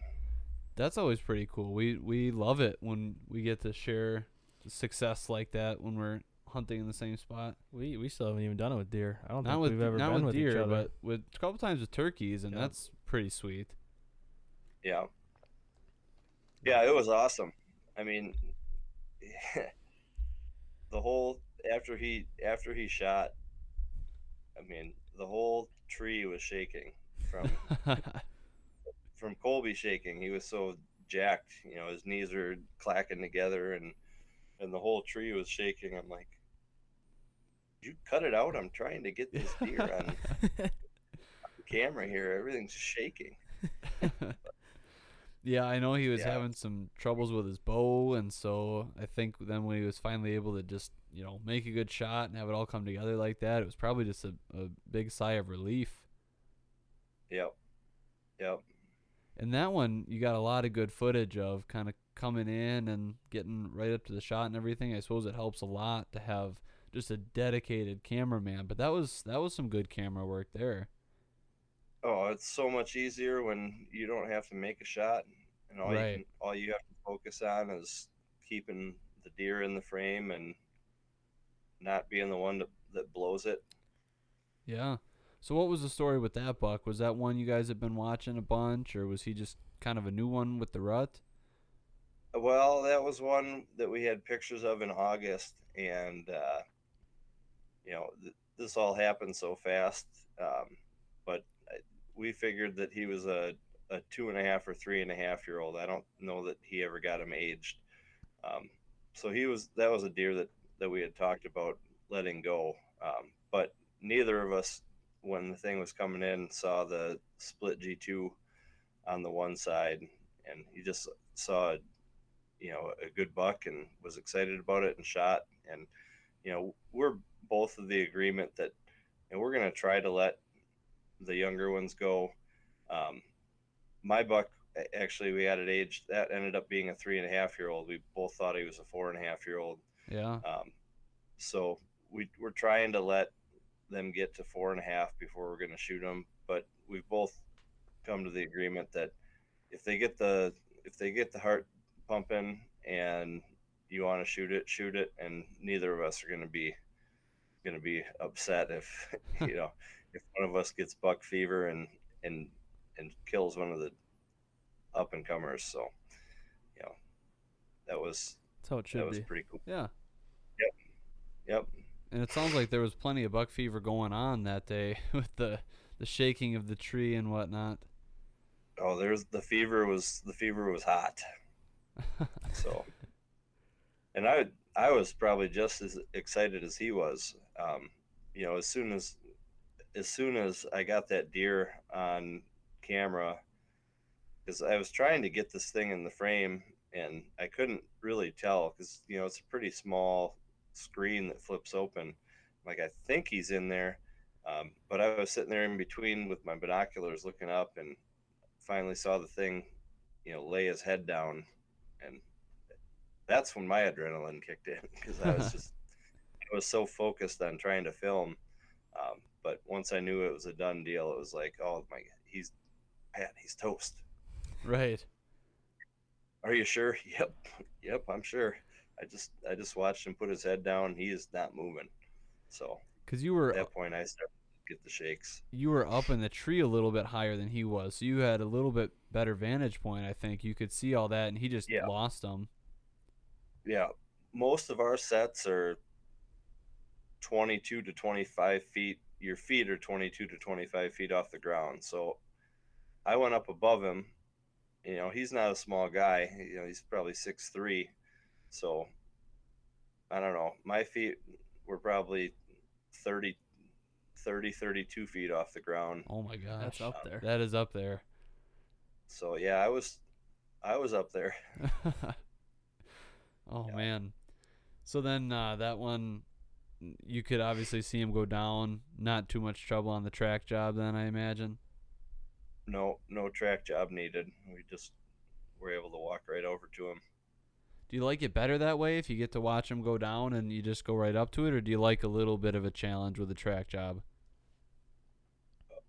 That's always pretty cool. We we love it when we get to share success like that when we're hunting in the same spot. We we still haven't even done it with deer. I don't Not think with we've ever not been with with deer, each other. but with a couple times with turkeys, and Yeah. that's pretty sweet. Yeah. Yeah, it was awesome. I mean, *laughs* the whole after he after he shot, I mean, the whole tree was shaking from *laughs* from Kolbe shaking. He was so jacked, you know, his knees were clacking together and and the whole tree was shaking. I'm like, you cut it out. I'm trying to get this deer on *laughs* camera here. Everything's shaking. *laughs* yeah, I know he was Yeah. having some troubles with his bow, and so I think then when he was finally able to just you know make a good shot and have it all come together like that, it was probably just a, a big sigh of relief. Yep. Yep. And that one, you got a lot of good footage of kind of coming in and getting right up to the shot and everything. I suppose it helps a lot to have just a dedicated cameraman. But that was that was some good camera work there. Oh, it's so much easier when you don't have to make a shot, and all you can, all you have to focus on is keeping the deer in the frame and not being the one that, that blows it. Yeah. So what was the story with that buck? Was that one you guys have been watching a bunch, or was he just kind of a new one with the rut? Well, that was one that we had pictures of in August, and uh, you know th- this all happened so fast. Um, but I, we figured that he was a, a two and a half or three and a half year old. I don't know that he ever got him aged. Um, so he was that was a deer that that we had talked about letting go. Um, but neither of us, when the thing was coming in, saw the split G two on the one side, and he just saw you know a good buck and was excited about it and shot and you know we're both of the agreement that and we're going to try to let the younger ones go um, my buck actually we had it aged that ended up being a three and a half year old we both thought he was a four and a half year old Yeah. um, so we, we're trying to let them get to four and a half before we're going to shoot them. But we've both come to the agreement that if they get the if they get the heart pumping and you want to shoot it, shoot it, and neither of us are going to be going to be upset if *laughs* you know if one of us gets buck fever and and and kills one of the up and comers. So you know that was That's how it should that should was pretty cool. Yeah. Yep. Yep. And it sounds like there was plenty of buck fever going on that day *laughs* with the the shaking of the tree and whatnot. Oh, there's the fever was the fever was hot. *laughs* So, and I I was probably just as excited as he was. Um, you know, as soon as as soon as I got that deer on camera, because I was trying to get this thing in the frame and I couldn't really tell because you know it's a pretty small screen that flips open. Like I think he's in there, um, but I was sitting there in between with my binoculars looking up and finally saw the thing, you know, lay his head down, and that's when my adrenaline kicked in because I was *laughs* just I was so focused on trying to film. Um, but once I knew it was a done deal, it was like, oh my, he's Pat, he's toast. right. Are you sure? *laughs* Yep, yep, I'm sure. I just I just watched him put his head down. He is not moving. So Cuz you were at that point, I started to get the shakes. You were up in the tree a little bit higher than he was, so you had a little bit better vantage point. I think you could see all that, and he just Yeah. lost them. Yeah, most of our sets are 22 to 25 feet. Your feet are 22 to 25 feet off the ground. So I went up above him. You know, he's not a small guy. You know, he's probably six three. So I don't know. My feet were probably 30, 30, 32 feet off the ground. Oh my gosh, That's up there. That is up there. So yeah, I was, I was up there. *laughs* oh Yeah. man. So then uh, that one, you could obviously see him go down. Not too much trouble on the track job, then I imagine. No, no track job needed. We just were able to walk right over to him. Do you like it better that way if you get to watch him go down and you just go right up to it, or do you like a little bit of a challenge with a track job?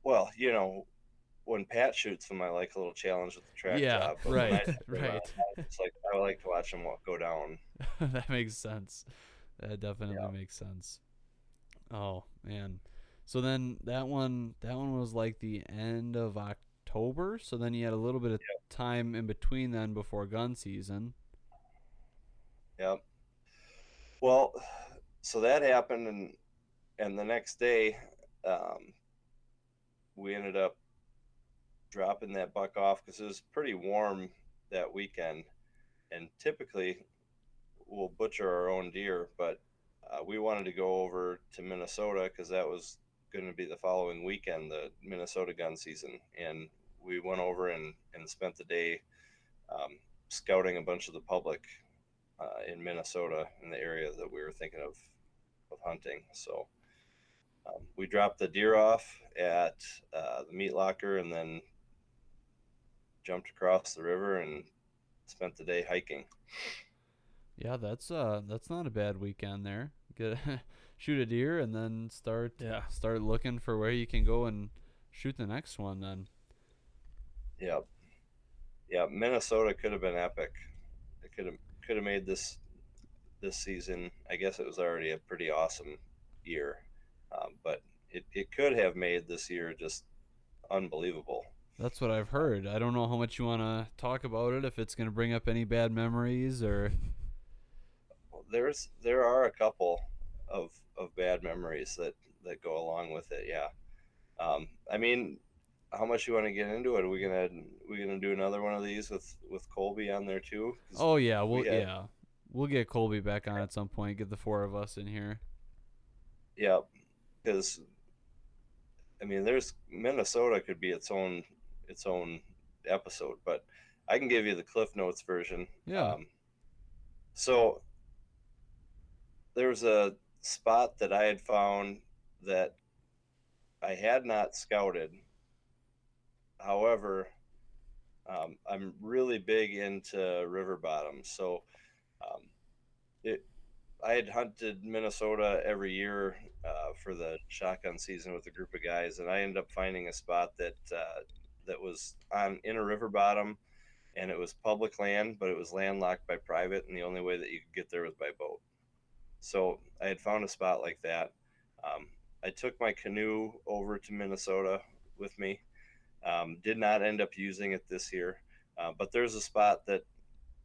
Well, you know, when Pat shoots them, I like a little challenge with the track Yeah, job. when *laughs* right, I- I- right. It's like I like to watch walk, go down. *laughs* that makes sense. That definitely Yeah. makes sense. Oh man. So then that one that one was like the end of October. So then you had a little bit of time in between then before gun season. Yep. Well, so that happened, and and the next day, um, we ended up dropping that buck off because it was pretty warm that weekend, and typically we'll butcher our own deer, but uh, we wanted to go over to Minnesota because that was going to be the following weekend, the Minnesota gun season, and we went over and and spent the day um, scouting a bunch of the public uh, in Minnesota in the area that we were thinking of of hunting. So um, we dropped the deer off at uh, the meat locker and then jumped across the river and spent the day hiking. Yeah, that's uh that's not a bad weekend there. Get *laughs* shoot a deer and then start Yeah. start looking for where you can go and shoot the next one then. Yep. Yeah, Minnesota could have been epic. It could have could have made this this season. I guess it was already a pretty awesome year, um, but it, it could have made this year just unbelievable. That's what I've heard. I don't know how much you want to talk about it if it's going to bring up any bad memories or there's there are a couple of of bad memories that that go along with it yeah um i mean how much you want to get into it are we gonna we gonna do another one of these with with Kolbe on there too? Oh yeah, we'll we had- yeah. We'll get Kolbe back on at some point. Get the four of us in here. yeah because i mean there's minnesota could be its own its own episode but i can give you the cliff notes version Yeah. Um, so there was a spot that I had found that I had not scouted. However, um, I'm really big into river bottoms, so um, it. I had hunted Minnesota every year uh, for the shotgun season with a group of guys, and I ended up finding a spot that uh, that was on in a river bottom and it was public land, but it was landlocked by private, and the only way that you could get there was by boat. So I had found a spot like that. Um, I took my canoe over to Minnesota with me. Um, did not end up using it this year, uh, but there's a spot that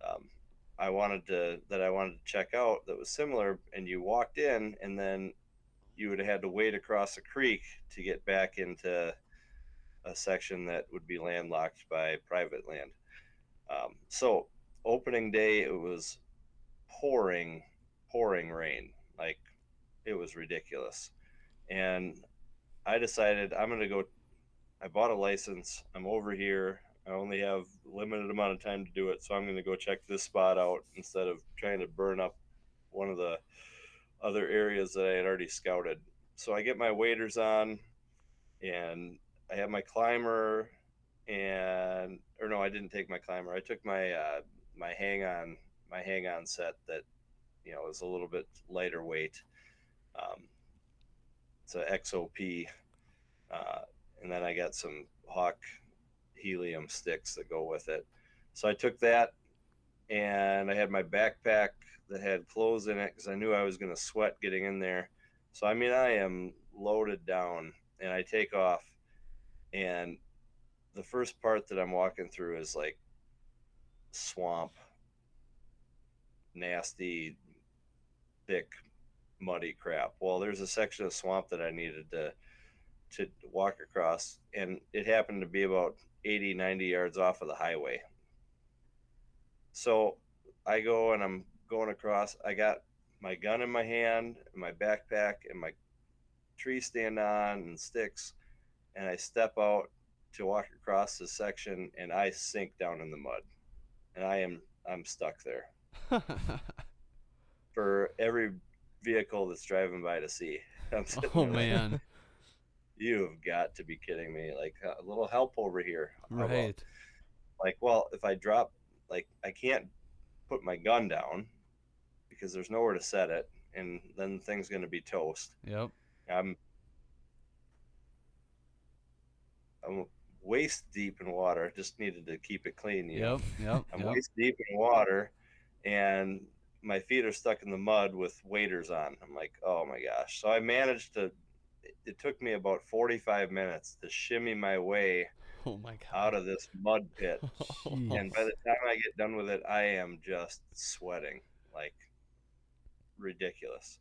um, I wanted to that I wanted to check out that was similar. And you walked in, and then you would have had to wade across a creek to get back into a section that would be landlocked by private land. Um, so opening day, it was pouring, pouring rain. Like it was ridiculous. And I decided I'm going to go. I bought a license. I'm over here. I only have limited amount of time to do it. So I'm going to go check this spot out instead of trying to burn up one of the other areas that I had already scouted. So I get my waders on and I have my climber and or no, I didn't take my climber. I took my uh, my hang on my hang on set that you know is a little bit lighter weight. Um, it's a XOP, uh, and then I got some Hawk helium sticks that go with it. So I took that, and I had my backpack that had clothes in it because I knew I was going to sweat getting in there. So I mean, I am loaded down and I take off, and the first part that I'm walking through is like swamp, nasty, thick, muddy crap. Well, there's a section of swamp that I needed to to walk across, and it happened to be about 80, 90 yards off of the highway. So I go and I'm going across. I got my gun in my hand, my backpack, and my tree stand on and sticks, and I step out to walk across this section, and I sink down in the mud, and I am I'm stuck there *laughs* for every vehicle that's driving by to see. *laughs* Oh like, man. *laughs* You've got to be kidding me! Like a little help over here. Right. like, well, if I drop, like, I can't put my gun down because there's nowhere to set it, and then the thing's going to be toast. Yep. I'm I'm waist deep in water. Just needed to keep it clean. You know? Yep. Yep. I'm yep. waist deep in water, and my feet are stuck in the mud with waders on. I'm like, oh my gosh! So I managed to. it- took me about 45 minutes to shimmy my way Oh my god. out of this mud pit. Jeez. *laughs* And by the time I get done with it, I am just sweating like ridiculous.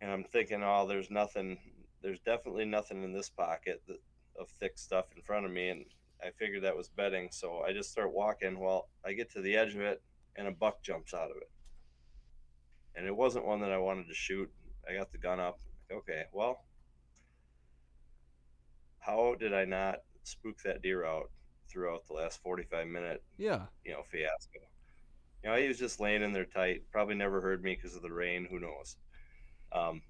And I'm thinking, oh, there's nothing, there's definitely nothing in this pocket that, of thick stuff in front of me. And I figured that was bedding. So I just start walking. Well, I get to the edge of it and a buck jumps out of it. And it wasn't one that I wanted to shoot. I got the gun up. Okay, well, how did I not spook that deer out throughout the last 45 minute yeah. you know fiasco you know he was just laying in there tight probably never heard me because of the rain who knows um,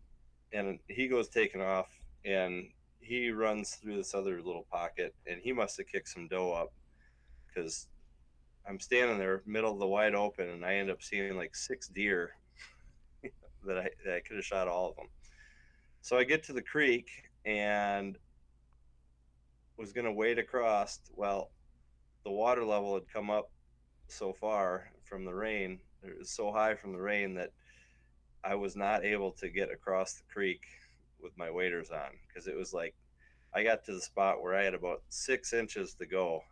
and he goes taking off and he runs through this other little pocket and he must have kicked some doe up because i'm standing there middle of the wide open and i end up seeing like six deer *laughs* that i that i could have shot all of them so i get to the creek and was going to wade across. Well the water level had come up so far from the rain it was so high from the rain that i was not able to get across the creek with my waders on because it was like i got to the spot where i had about six inches to go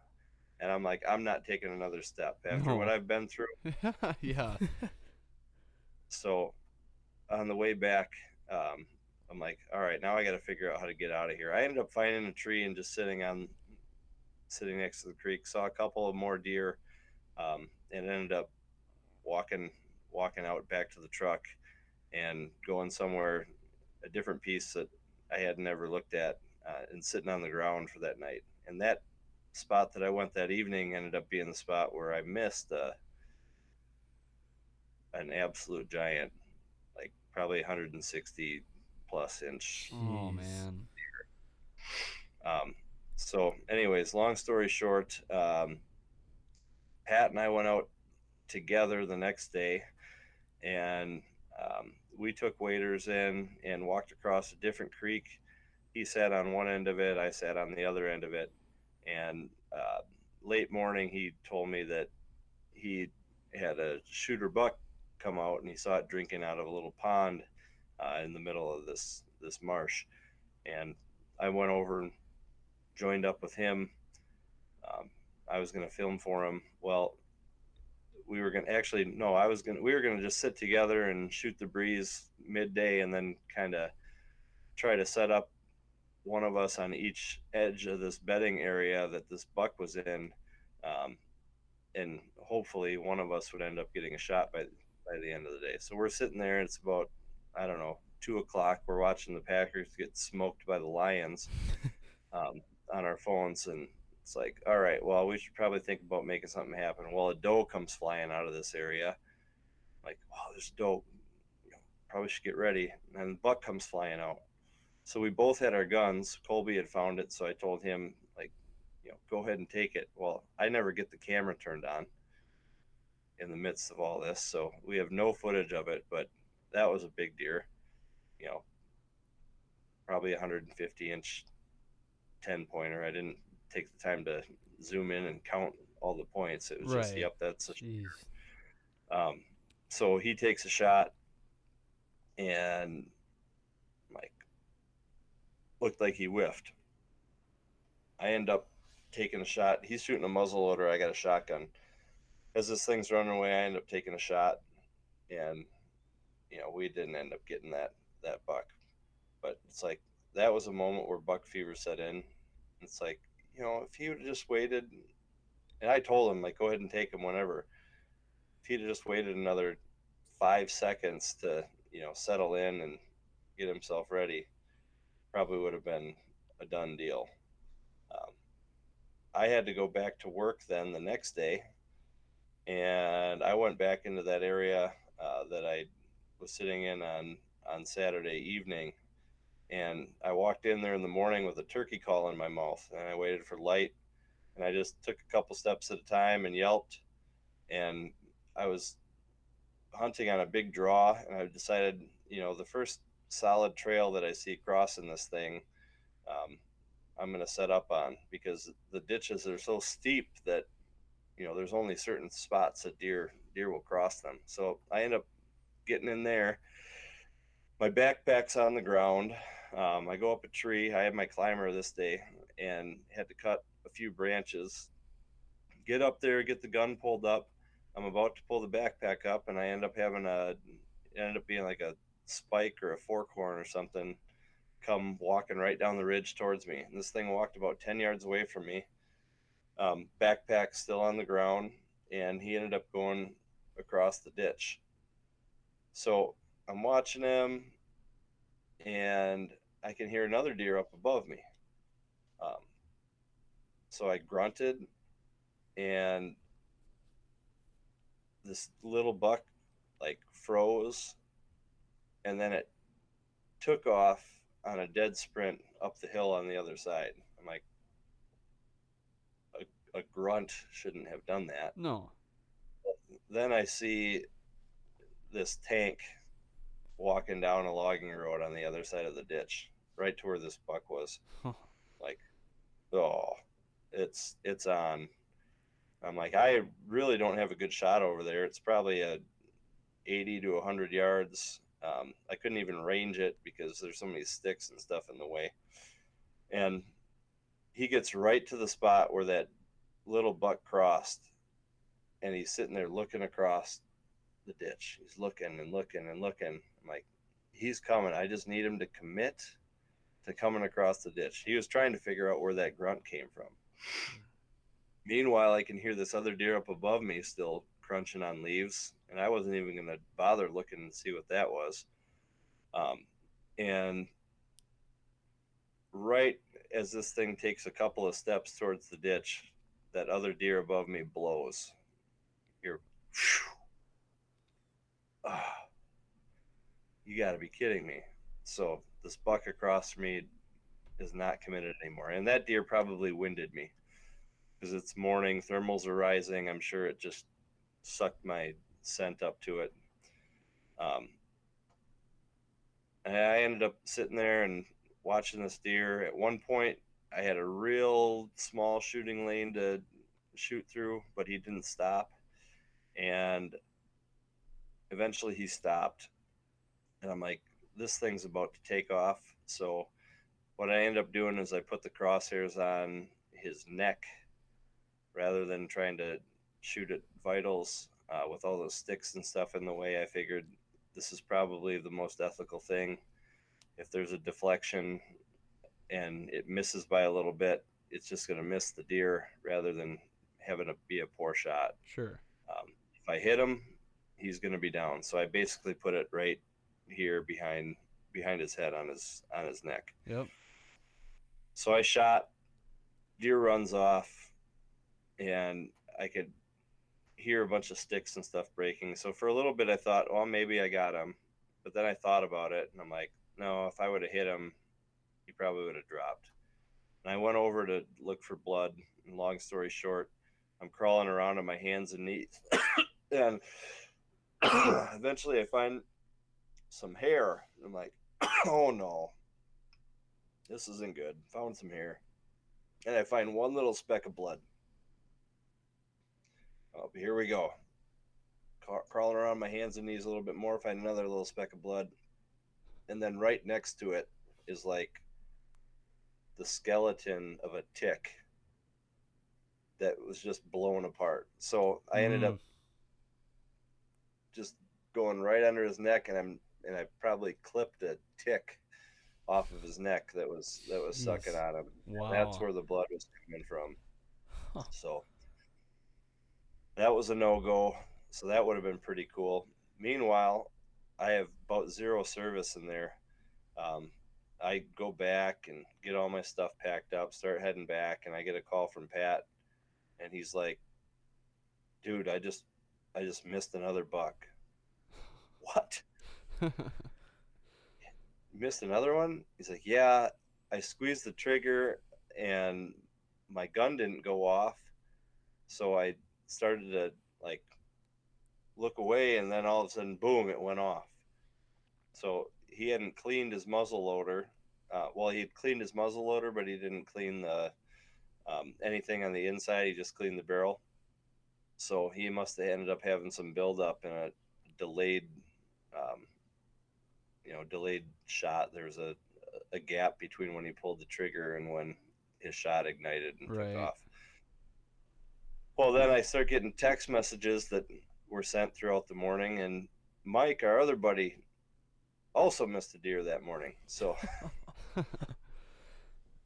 and i'm like i'm not taking another step after No. what i've been through *laughs* yeah. so on the way back um, i'm like all right now i got to figure out how to get out of here i ended up finding a tree and just sitting on sitting next to the creek saw a couple of more deer um, and ended up walking walking out back to the truck and going somewhere a different piece that i had never looked at uh, and sitting on the ground for that night and that spot that i went that evening ended up being the spot where i missed uh, an absolute giant like probably 160 plus inch Oh Jeez. man. um, so, anyways, long story short, um, Pat and I went out together the next day, and um, we took waders in and walked across a different creek. He sat on one end of it, I sat on the other end of it, and uh, late morning he told me that he had a shooter buck come out and he saw it drinking out of a little pond uh, in the middle of this this marsh, and I went over and joined up with him. Um, I was going to film for him. Well, we were going to actually no, I was going to we were going to just sit together and shoot the breeze midday, and then kind of try to set up one of us on each edge of this bedding area that this buck was in, um, and hopefully one of us would end up getting a shot by by the end of the day. So we're sitting there, and it's about I don't know two o'clock. We're watching the Packers get smoked by the Lions *laughs* um, on our phones, and it's like, all right, well, we should probably think about making something happen. Well, a doe comes flying out of this area. Like, wow, there's doe. You know, probably should get ready. And then buck comes flying out. So we both had our guns. Kolbe had found it, so I told him, like, you know, go ahead and take it. Well, I never get the camera turned on in the midst of all this, so we have no footage of it. But that was a big deer. You know, probably 150 inch 10 pointer. I didn't take the time to zoom in and count all the points. It was just, yep, that's a Jeez. um, so he takes a shot, and looked like he whiffed. I end up taking a shot. He's shooting a muzzle loader. I got a shotgun. As this thing's running away, I end up taking a shot, and you know we didn't end up getting that that buck. But it's like that was a moment where buck fever set in. It's like you know if he would have just waited, and I told him like go ahead and take him whenever. If he'd have just waited another five seconds to you know settle in and get himself ready, probably would have been a done deal. Um, I had to go back to work then the next day, and I went back into that area uh, that I was sitting in on on Saturday evening, and I walked in there in the morning with a turkey call in my mouth, and I waited for light, and I just took a couple steps at a time and yelped, and I was hunting on a big draw, and I decided, you know, the first solid trail that I see crossing this thing, um, I'm going to set up on because the ditches are so steep that, you know, there's only certain spots that deer deer will cross them. So I end up getting in there. My backpack's on the ground. Um, I go up a tree. I have my climber this day and had to cut a few branches. Get up there, get the gun pulled up. I'm about to pull the backpack up, and I end up having a, ended up being like a spike or a forkhorn or something come walking right down the ridge towards me. And this thing walked about 10 yards away from me. Um, backpack still on the ground, and he ended up going across the ditch. So I'm watching him, and I can hear another deer up above me. Um, so I grunted, and this little buck like froze, and then it took off on a dead sprint up the hill on the other side. I'm like, a, a grunt shouldn't have done that. No. Then I see this tank walking down a logging road on the other side of the ditch, right to where this buck was. like, oh, it's it's on. I'm like, I really don't have a good shot over there. It's probably a 80 to 100 yards. Um, I couldn't even range it because there's so many sticks and stuff in the way. And he gets right to the spot where that little buck crossed, and he's sitting there looking across the ditch. He's looking and looking and looking. I'm like, he's coming. I just need him to commit to coming across the ditch. He was trying to figure out where that grunt came from. *sniffs* Meanwhile, I can hear this other deer up above me still crunching on leaves, and I wasn't even going to bother looking to see what that was. Um, and right as this thing takes a couple of steps towards the ditch, that other deer above me blows. You're, *sighs* you got to be kidding me. So this buck across from me is not committed anymore, and that deer probably winded me because it's morning, thermals are rising. I'm sure it just sucked my scent up to it. Um, I ended up sitting there and watching this deer. At one point, I had a real small shooting lane to shoot through, but he didn't stop. And eventually he stopped. And I'm like, this thing's about to take off. So what I end up doing is I put the crosshairs on his neck rather than trying to shoot at vitals uh, with all those sticks and stuff in the way. I figured this is probably the most ethical thing. If there's a deflection and it misses by a little bit, it's just going to miss the deer rather than having to be a poor shot. Sure. Um, if I hit him, he's going to be down. So I basically put it right here behind behind his head on his on his neck. Yep. So I shot. Deer runs off and I could hear a bunch of sticks and stuff breaking. So for a little bit, I thought, well, maybe I got him. But then I thought about it, and I'm like, no, if I would have hit him, he probably would have dropped. And I went over to look for blood. And long story short, I'm crawling around on my hands and knees, *coughs* and *coughs* eventually I find some hair. I'm like, *coughs* oh no, this isn't good. Found some hair, and I find one little speck of blood. Oh, here we go. Crawling around my hands and knees a little bit more, find another little speck of blood. And then right next to it is like the skeleton of a tick that was just blown apart. So I ended up Mm. just going right under his neck, and I'm and I probably clipped a tick off of his neck that was that was sucking on him. Wow. That's where the blood was coming from. Huh. So that was a no go. So that would have been pretty cool. Meanwhile, I have about zero service in there. Um, I go back and get all my stuff packed up, start heading back, and I get a call from Pat, and he's like, "Dude, I just, I just missed another buck." *laughs* What? *laughs* missed another one? He's like, Yeah, I squeezed the trigger and my gun didn't go off. So I started to like look away and then all of a sudden, boom, it went off. So he hadn't cleaned his muzzle loader. Uh, well, he had cleaned his muzzle loader, but he didn't clean the um, anything on the inside. He just cleaned the barrel. So he must have ended up having some buildup and a delayed um, you know delayed shot there was a a gap between when he pulled the trigger and when his shot ignited and Right. took off well then i start getting text messages that were sent throughout the morning and mike our other buddy also missed a deer that morning so.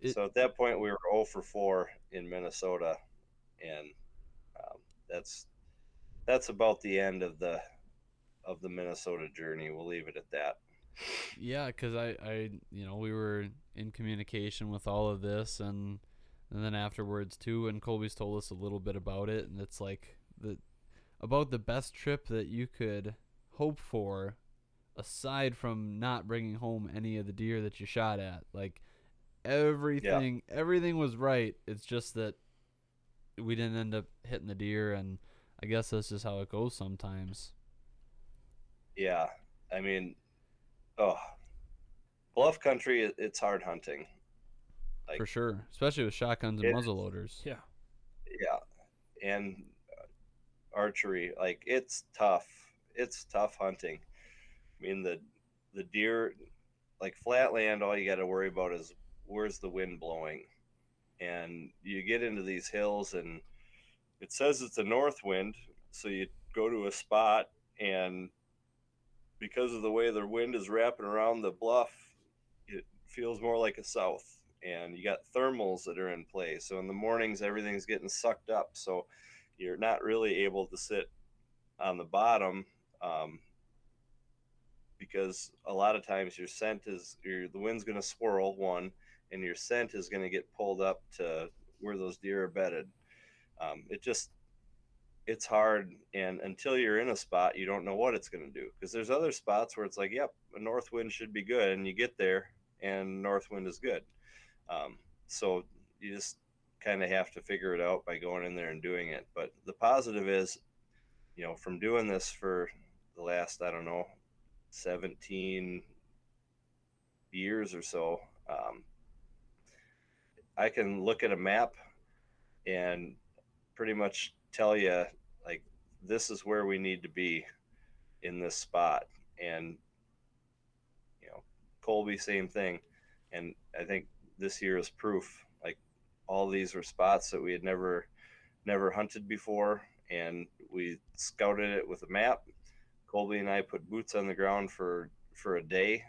It- *laughs* so at that point we were 0 for 4 in minnesota and um, that's that's about the end of the of the minnesota journey we'll leave it at that. Yeah, because I, I, you know, we were in communication with all of this, and and then afterwards too, and Kolbe's told us a little bit about it, and it's like the about the best trip that you could hope for, aside from not bringing home any of the deer that you shot at. Like everything, everything was right. It's just that we didn't end up hitting the deer, and I guess that's just how it goes sometimes. Yeah, I mean, oh, bluff country, it's hard hunting. Like- For sure, especially with shotguns and It- muzzle loaders. Yeah. Yeah, and uh, archery, like it's tough. It's tough hunting. I mean, the the deer, like flatland, all you got to worry about is where's the wind blowing, and you get into these hills, and it says it's a north wind, so you go to a spot and because of the way the wind is wrapping around the bluff, it feels more like a south. And you got thermals that are in play. So in the mornings, everything's getting sucked up. So you're not really able to sit on the bottom um, because a lot of times your scent is your, the wind's going to swirl one, and your scent is going to get pulled up to where those deer are bedded. Um, it just it's hard and until you're in a spot you don't know what it's going to do because there's other spots where it's like yep a north wind should be good and you get there and north wind is good um, so you just kind of have to figure it out by going in there and doing it. But the positive is you know from doing this for the last i don't know 17 years or so um, i can look at a map and pretty much tell you like this is where we need to be in this spot. And you know Kolbe same thing. And i think this year is proof. Like all these were spots that we had never never hunted before and we scouted it with a map. Kolbe and i put boots on the ground for for a day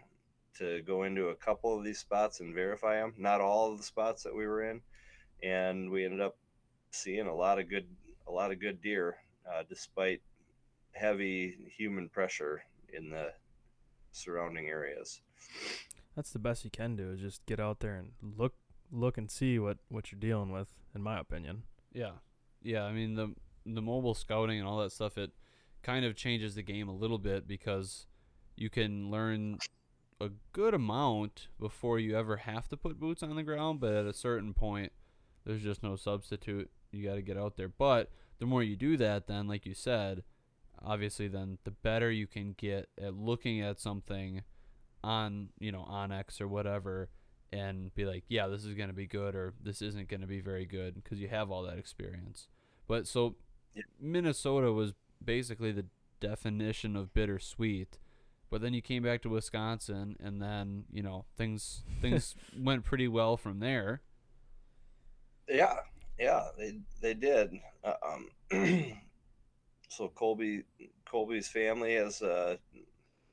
to go into a couple of these spots and verify them not all of the spots that we were in and we ended up seeing a lot of good a lot of good deer uh, despite heavy human pressure in the surrounding areas That's the best you can do is just get out there and look look and see what what you're dealing with in my opinion. Yeah, yeah. I mean the the mobile scouting and all that stuff. It kind of changes the game a little bit because you can learn a good amount before you ever have to put boots on the ground. But at a certain point, there's just no substitute. You got to get out there. But the more you do that, then like you said, obviously, then the better you can get at looking at something on you know onX or whatever and be like, yeah, this is going to be good or this isn't going to be very good because you have all that experience. But so Yeah. Minnesota was basically the definition of bittersweet. but then you came back to Wisconsin, and then you know things *laughs* things went pretty well from there. Yeah, yeah, they they did. Uh, Um, *clears throat* so Kolbe Kolbe's family has a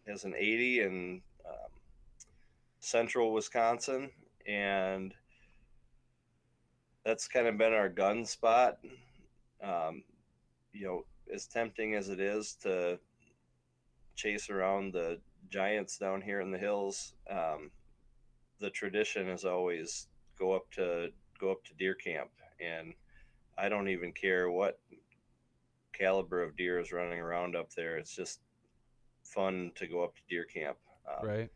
has an 80 in um, central Wisconsin, and that's kind of been our gun spot. Um, you know, as tempting as it is to chase around the giants down here in the hills, um, the tradition is always go up to go up to deer camp, and I don't even care what caliber of deer is running around up there. It's just fun to go up to deer camp. Um, Right.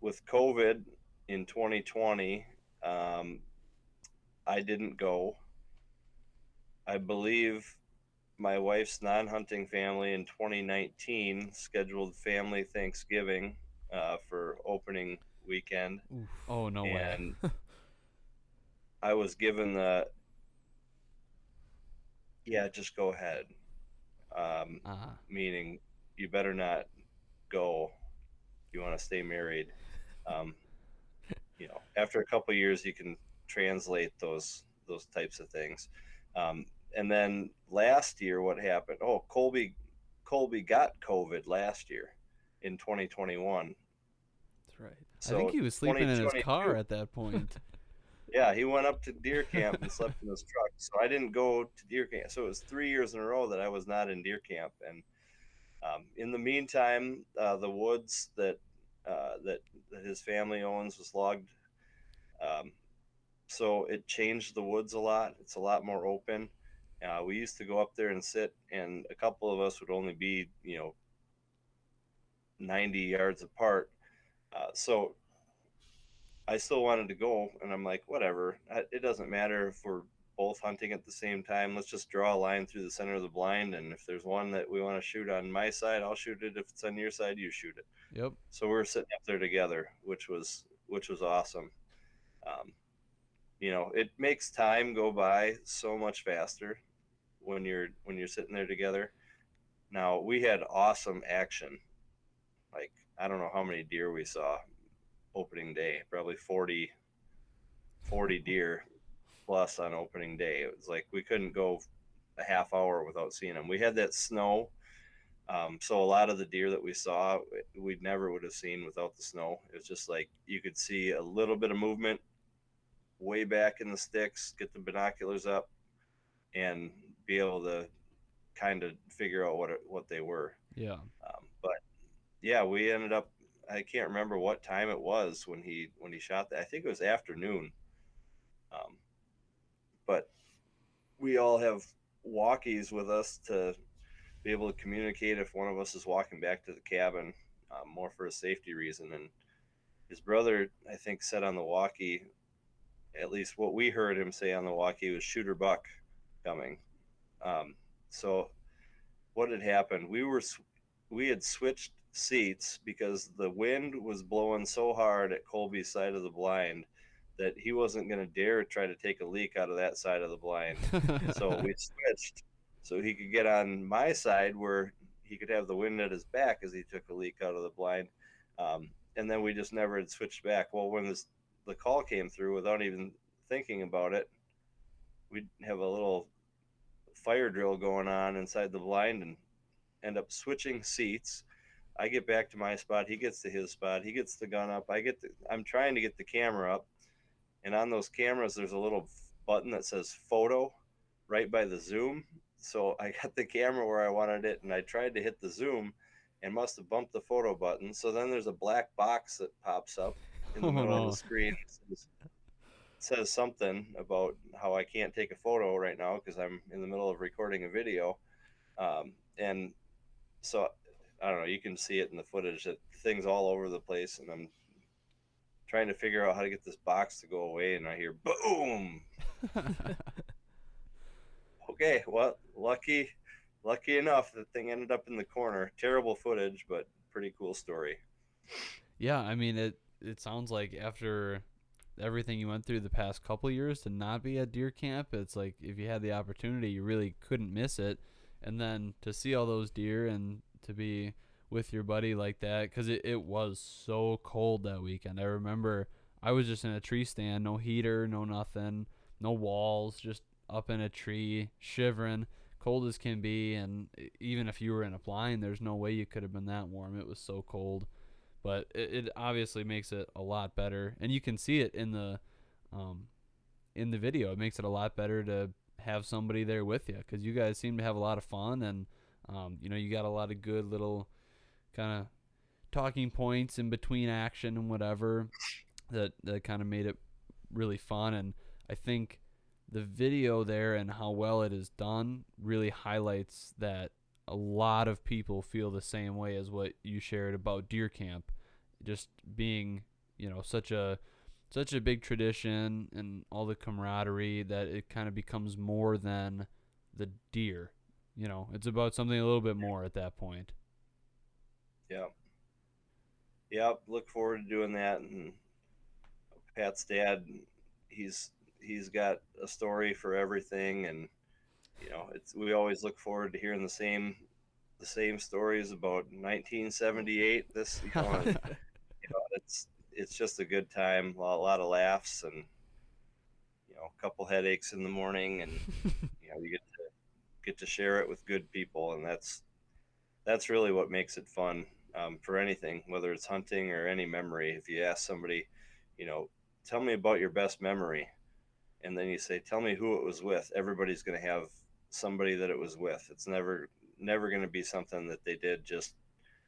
With COVID in 2020, um, I didn't go. I believe my wife's non hunting family in 2019 scheduled family Thanksgiving uh, for opening weekend. Oh no way. and *laughs* I was given the, yeah, just go ahead. Um, Ah. meaning you better not go if you want to stay married um, you know after a couple years you can translate those those types of things. Um, and then last year what happened? Oh Kolbe Kolbe got covid last year in 2021 That's right. I think he was sleeping in his car at that point. *laughs* yeah he went up to deer camp and slept in his truck. So i didn't go to deer camp. So it was three years in a row that i was not in deer camp. And um, in the meantime uh, the woods that uh, that that his family owns was logged. Um, so it changed the woods a lot. It's a lot more open. Uh, we used to go up there and sit and a couple of us would only be you know 90 yards apart. Uh, so I still wanted to go, and I'm like, whatever. It doesn't matter if we're both hunting at the same time. Let's just draw a line through the center of the blind, and if there's one that we want to shoot on my side, I'll shoot it. If it's on your side, you shoot it. Yep. So we are sitting up there together, which was which was awesome. Um, you know, it makes time go by so much faster when you're when you're sitting there together. Now we had awesome action. Like I don't know how many deer we saw opening day, probably 40, 40 deer plus on opening day. It was like we couldn't go a half hour without seeing them. We had that snow. Um, so a lot of the deer that we saw, we never would have seen without the snow. It was just like you could see a little bit of movement way back in the sticks, get the binoculars up, and be able to kind of figure out what what they were. Yeah. Um, but yeah, we ended up. I can't remember what time it was when he when he shot that. I think it was afternoon. Um, but we all have walkies with us to be able to communicate if one of us is walking back to the cabin, um, more for a safety reason. And his brother, I think, said on the walkie, at least what we heard him say on the walkie was shooter buck coming. Um, so what had happened? We were we had switched seats because the wind was blowing so hard at Kolbe's side of the blind that he wasn't going to dare try to take a leak out of that side of the blind. so *laughs* we switched so he could get on my side where he could have the wind at his back as he took a leak out of the blind. Um, and then we just never had switched back. Well, when this the call came through without even thinking about it, we'd have a little fire drill going on inside the blind and end up switching seats. I get back to my spot, he gets to his spot, he gets the gun up. I get the I'm trying to get the camera up. And on those cameras there's a little button that says photo right by the zoom. So I *laughs* got the camera where I wanted it and I tried to hit the zoom and must have bumped the photo button. So then there's a black box that pops up in the middle of the *laughs* screen. It says, says something about how I can't take a photo right now because I'm in the middle of recording a video. Um, and so I don't know, you can see it in the footage that things all over the place and I'm trying to figure out how to get this box to go away and I hear boom. *laughs* Okay, well, lucky lucky enough the thing ended up in the corner. Terrible footage, but pretty cool story. yeah, I mean it it sounds like after everything you went through the past couple years to not be at deer camp, it's like if you had the opportunity, you really couldn't miss it. And then to see all those deer and to be with your buddy like that because it, it was so cold that weekend. I remember I was just in a tree stand, no heater, no nothing, no walls, just up in a tree, shivering, cold as can be. And even if you were in a blind, there's no way you could have been that warm. It was so cold. But it, it obviously makes it a lot better, and you can see it in the um, in the video. It makes it a lot better to have somebody there with you because you guys seem to have a lot of fun and um, you know you got a lot of good little kind of talking points in between action and whatever that that kind of made it really fun and I think the video there and how well it is done really highlights that a lot of people feel the same way as what you shared about deer camp just being you know such a such a big tradition and all the camaraderie that it kind of becomes more than the deer. You know, it's about something a little bit more at that point. Yep. Yep. Look forward to doing that. And Pat's dad, he's he's got a story for everything, and you know, it's we always look forward to hearing the same the same stories about 1978. This you *laughs* know, you know it's it's just a good time, a lot, a lot of laughs, and you know, a couple headaches in the morning, and *laughs* you know, you get to get to share it with good people, and that's that's really what makes it fun um, for anything, whether it's hunting or any memory. If you ask somebody, you know, tell me about your best memory, and then you say, tell me who it was with. Everybody's going to have somebody that it was with. It's never never going to be something that they did just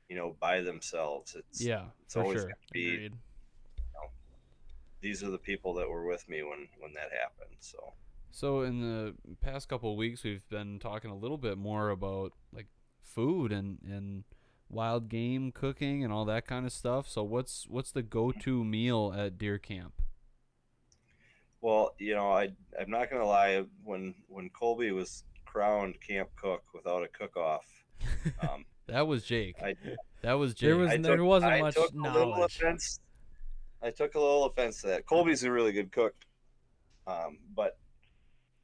you know by themselves. It's yeah, it's for always sure. going to be Agreed. these are the people that were with me when when that happened. So So in the past couple of weeks, we've been talking a little bit more about like food and and wild game cooking and all that kind of stuff. So what's what's the go-to meal at deer camp? Well, you know, I I'm not gonna lie. When when Kolbe was crowned camp cook without a cook off, *laughs* um, That was Jake. I That was Jake. There was- I there took, wasn't I much took a little knowledge. offense. I took a little offense to that. Kolbe's a really good cook, um, but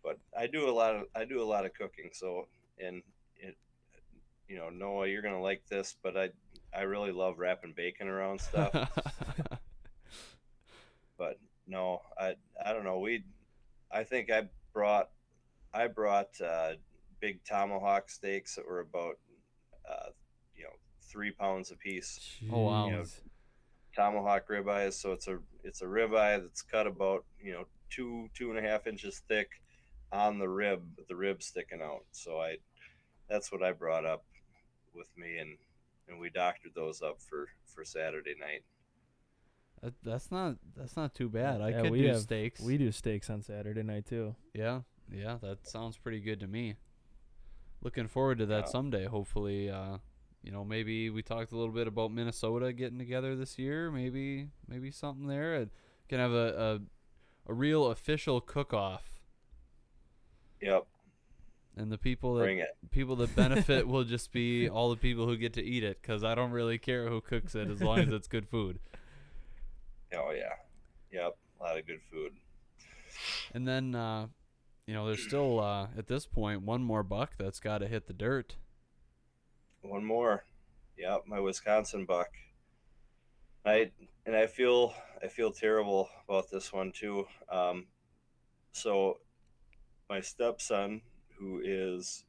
but I do a lot of I do a lot of cooking. So and it, you know, Noah, you're gonna like this, but I I really love wrapping bacon around stuff. *laughs* but no, I I don't know. We, I think I brought, I brought uh, big tomahawk steaks that were about, uh, you know, three pounds a piece. Oh, wow. You know, Jeez. tomahawk ribeyes. So it's a it's a ribeye that's cut about you know two two and a half inches thick on the rib, the rib sticking out. So I, that's what I brought up with me, and and we doctored those up for for Saturday night. That, that's not that's not too bad. I Yeah, could we do have- steaks. We do steaks on Saturday night too. Yeah, yeah, that sounds pretty good to me. Looking forward to that Yeah. someday. Hopefully, uh, you know, maybe we talked a little bit about Minnesota getting together this year. Maybe, maybe something there. And can have a, a a real official cook-off, Yep, and the people that bring it. people that benefit *laughs* will just be all the people who get to eat it. Because I don't really care who cooks it as long as it's good food. Oh yeah, yep, a lot of good food. And then, uh, you know, there's still uh, at this point one more buck that's got to hit the dirt. One more, yep, my Wisconsin buck. I and I feel I feel terrible about this one too. Um, so my stepson, who is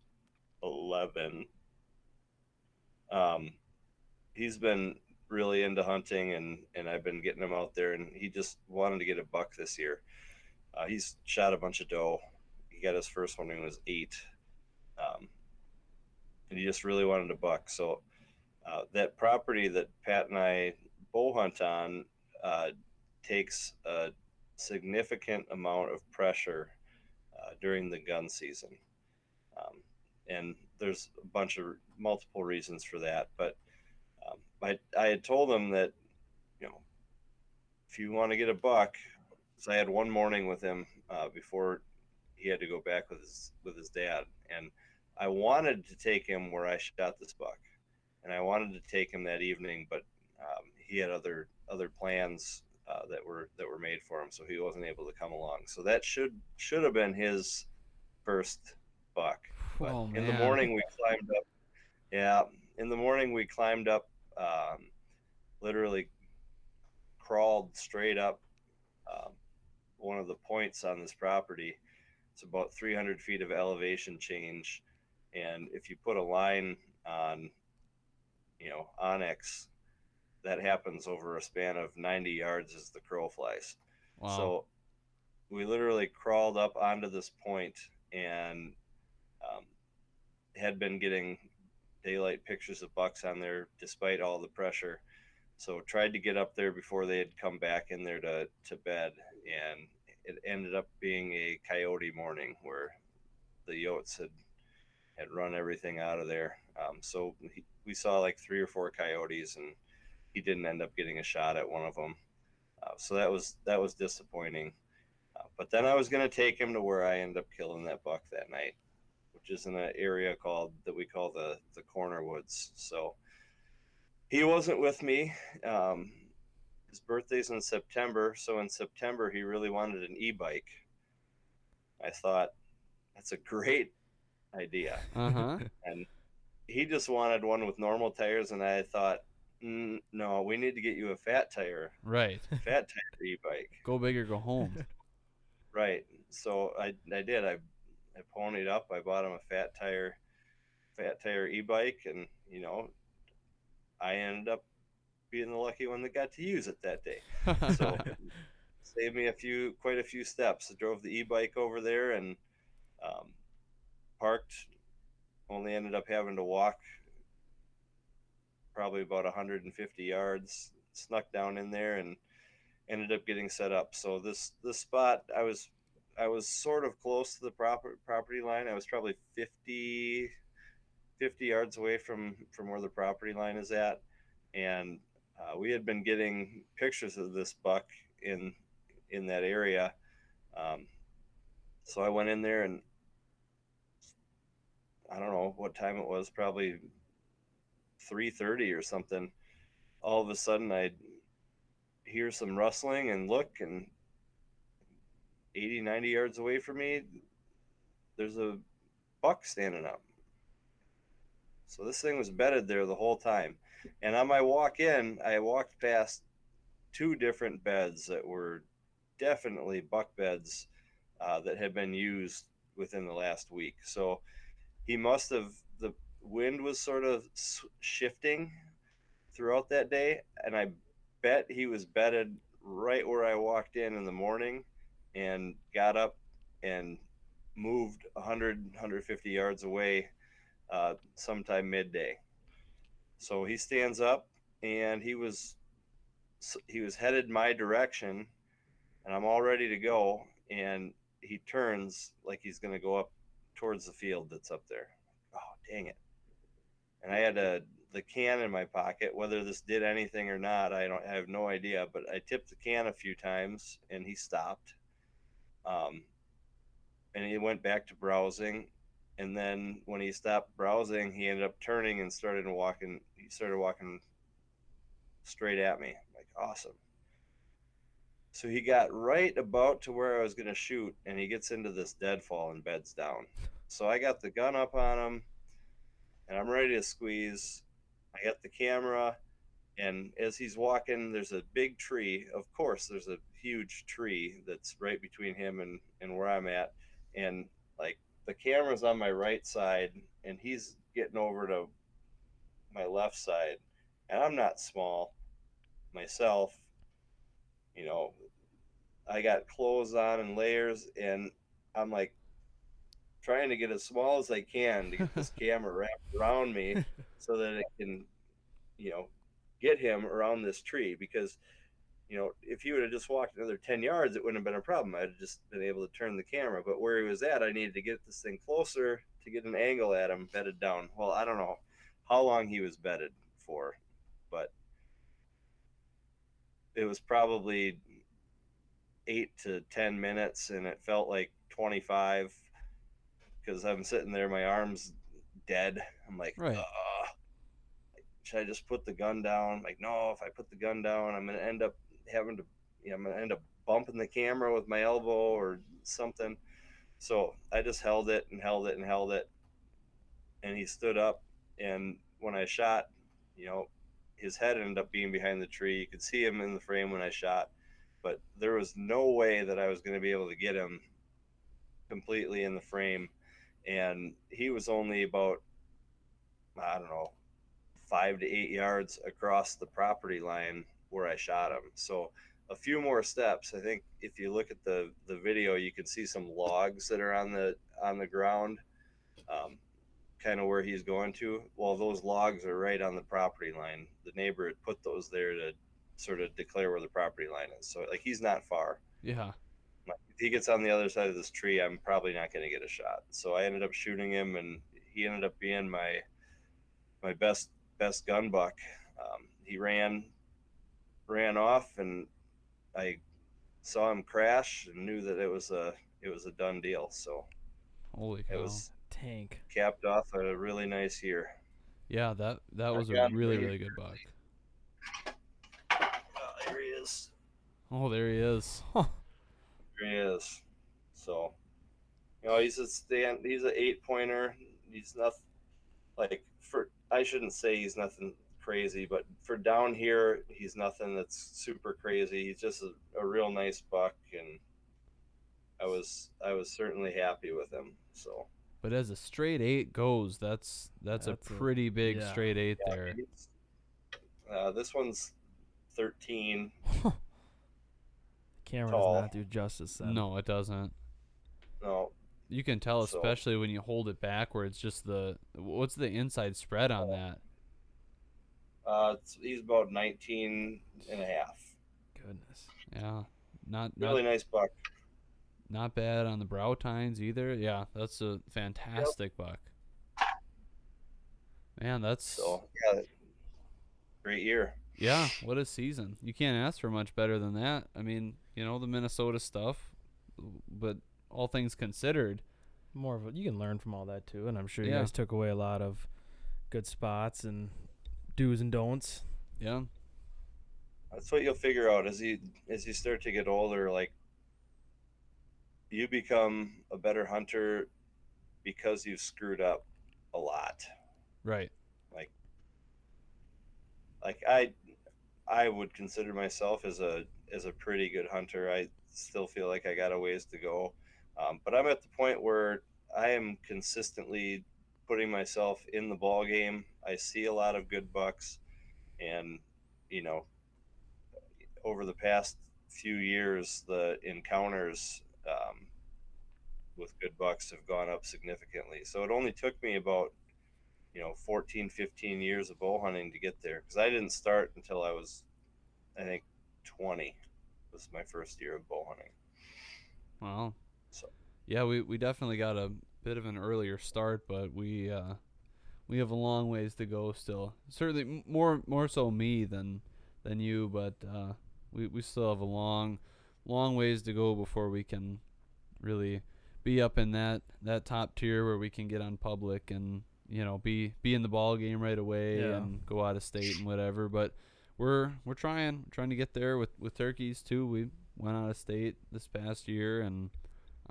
eleven, um, he's been really into hunting and and I've been getting him out there and he just wanted to get a buck this year. Uh, he's shot a bunch of doe. He got his first one when he was eight, um, and he just really wanted a buck. So uh, that property that Pat and I bow hunt on uh, takes a significant amount of pressure uh, during the gun season, um, and there's a bunch of multiple reasons for that. But um, I I had told him that you know if you want to get a buck, so I had one morning with him uh, before he had to go back with his with his dad, and I wanted to take him where I shot this buck, and I wanted to take him that evening, but um, he had other other plans uh, that were that were made for him, so he wasn't able to come along. So that should should have been his first buck. Oh, in the morning we climbed up. Yeah, in the morning we climbed up, um, literally crawled straight up um, one of the points on this property. It's about 300 feet of elevation change, and if you put a line on, you know, onX, that happens over a span of 90 yards as the crow flies. Wow. So we literally crawled up onto this point and had been getting daylight pictures of bucks on there despite all the pressure. So tried to get up there before they had come back in there to, to bed. And it ended up being a coyote morning where the yotes had, had run everything out of there. Um, so he, we saw like three or four coyotes and he didn't end up getting a shot at one of them. Uh, so that was, that was disappointing. Uh, but then I was going to take him to where I ended up killing that buck that night, is in an area called that we call the the Corner Woods. So he wasn't with me. Um, his birthday's in September, so in September he really wanted an e-bike. I thought that's a great idea, Uh huh. *laughs* and he just wanted one with normal tires, and I thought. Mm, no, we need to get you a fat tire, right. *laughs* fat tire e-bike. Go big or go home. *laughs* Right. So I I did. I I ponied up. I bought him a fat tire, fat tire e-bike, and you know, I ended up being the lucky one that got to use it that day. So *laughs* saved me a few, quite a few steps. I drove the e-bike over there and um, parked. Only ended up having to walk probably about 150 yards. Snuck down in there and ended up getting set up. So this this spot I was I was sort of close to the proper property line. I was probably 50 50 yards away from from where the property line is at and uh, we had been getting pictures of this buck in in that area. Um, so I went in there and I don't know what time it was, probably 3:30 or something. All of a sudden I hear some rustling and look and 80 90 yards away from me there's a buck standing up. So this thing was bedded there the whole time. And on my walk in, I walked past two different beds that were definitely buck beds uh, that had been used within the last week. So he must have, the wind was sort of shifting throughout that day. And I bet he was bedded right where I walked in in the morning and got up and moved 100, 150 yards away uh, sometime midday. So he stands up and he was he was headed my direction and I'm all ready to go and he turns like he's going to go up towards the field that's up there. Oh, dang it. And I had a the can in my pocket whether this did anything or not, I don't I have no idea, but I tipped the can a few times and he stopped. Um and he went back to browsing and then when he stopped browsing he ended up turning and started walking he started walking straight at me like awesome. So he got right about to where i was going to shoot and he gets into this deadfall and beds down. So i got the gun up on him and i'm ready to squeeze. I got the camera and as he's walking there's a big tree. Of course there's a huge tree that's right between him and, and where i'm at and like the camera's on my right side and he's getting over to my left side and i'm not small myself. You know i got clothes on and layers and i'm like trying to get as small as i can to get this *laughs* camera wrapped around me *laughs* so that it can you know get him around this tree because you know, if he would have just walked another 10 yards, it wouldn't have been a problem. I'd have just been able to turn the camera. But where he was at, I needed to get this thing closer to get an angle at him bedded down. Well, I don't know how long he was bedded for, but it was probably eight to 10 minutes, and it felt like 25 because I'm sitting there, my arm's dead. I'm like, Right. "Ugh." Should I just put the gun down? Like, no, if I put the gun down, I'm to end up having to, you know, I'm to end up bumping the camera with my elbow or something. So I just held it and held it and held it. And he stood up and when I shot, you know, his head ended up being behind the tree. You could see him in the frame when I shot, but there was no way that I was going to be able to get him completely in the frame. And he was only about, I don't know, five to eight yards across the property line where I shot him. So a few more steps. I think if you look at the the video, you can see some logs that are on the on the ground, um, kind of where he's going to. Well, those logs are right on the property line. The neighbor had put those there to sort of declare where the property line is. So like he's not far. Yeah. If he gets on the other side of this tree, I'm probably not going to get a shot. So I ended up shooting him, and he ended up being my my best best gun buck. Um, he ran ran off, and I saw him crash and knew that it was a it was a done deal. So Holy cow. it was Tank. capped off a really nice year. yeah, that that I was a got really really good buck. Oh, there he is. Oh, there he is. *laughs* There he is. So, you know, he's a stand. He's an eight pointer. He's nothing like for. I shouldn't say he's nothing crazy, but for down here, he's nothing that's super crazy. He's just a, a real nice buck, and I was I was certainly happy with him. So But as a straight eight goes, that's that's, That's a a- pretty big yeah. straight eight yeah, there. uh, this one's thirteen. *laughs* Camera Tall. does not do justice. Then. No, it doesn't. No, You can tell, So- especially when you hold it backwards. Just the what's the inside spread on that? uh, it's, he's about 19 and a half. Goodness. Yeah, not not Really nice buck. not bad on the brow tines either. Yeah, that's a fantastic buck. Man, that's So yeah, great year. yeah. What a season! You can't ask for much better than that. I mean, you know the Minnesota stuff, but all things considered, More of a, you can learn from all that too, and I'm sure you Yeah. guys took away a lot of good spots and do's and don'ts. yeah, That's what you'll figure out as you as you start to get older. Like you become a better hunter because you've screwed up a lot. right. Like like I, I would consider myself as a as a pretty good hunter. I still feel like I got a ways to go, um, but I'm at the point where I am consistently putting myself in the ball game. I see a lot of good bucks, and you know, over the past few years, the encounters um, with good bucks have gone up significantly. So it only took me about you know 14 15 years of bow hunting to get there because i didn't start until i was i think 20 was my first year of bow hunting Well, So- yeah, we, we definitely got a bit of an earlier start, but we uh, we have a long ways to go still. Certainly more more so me than than you, but uh, we we still have a long long ways to go before we can really be up in that that top tier where we can get on public and you know be be in the ball game right away Yeah. and go out of state and whatever. But we're we're trying trying to get there with with turkeys too. We went out of state this past year and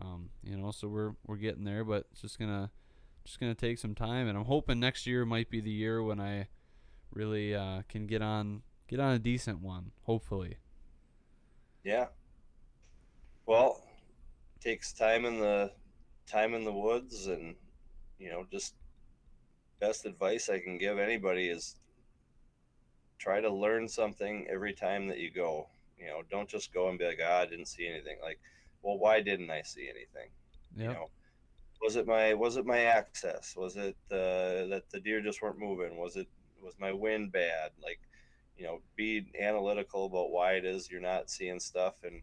um, you know so we're we're getting there but it's just gonna just gonna take some time and i'm hoping next year might be the year when i really uh, can get on get on a decent one hopefully. Yeah. Well takes time in the time in the woods and you know just best advice i can give anybody is try to learn something every time that you go. You know don't just go and be like ah, i didn't see anything. Like well why didn't i see anything? You know was it my was it my access? Was it uh, that the deer just weren't moving? Was it was my wind bad? Like you know be analytical about why it is you're not seeing stuff. And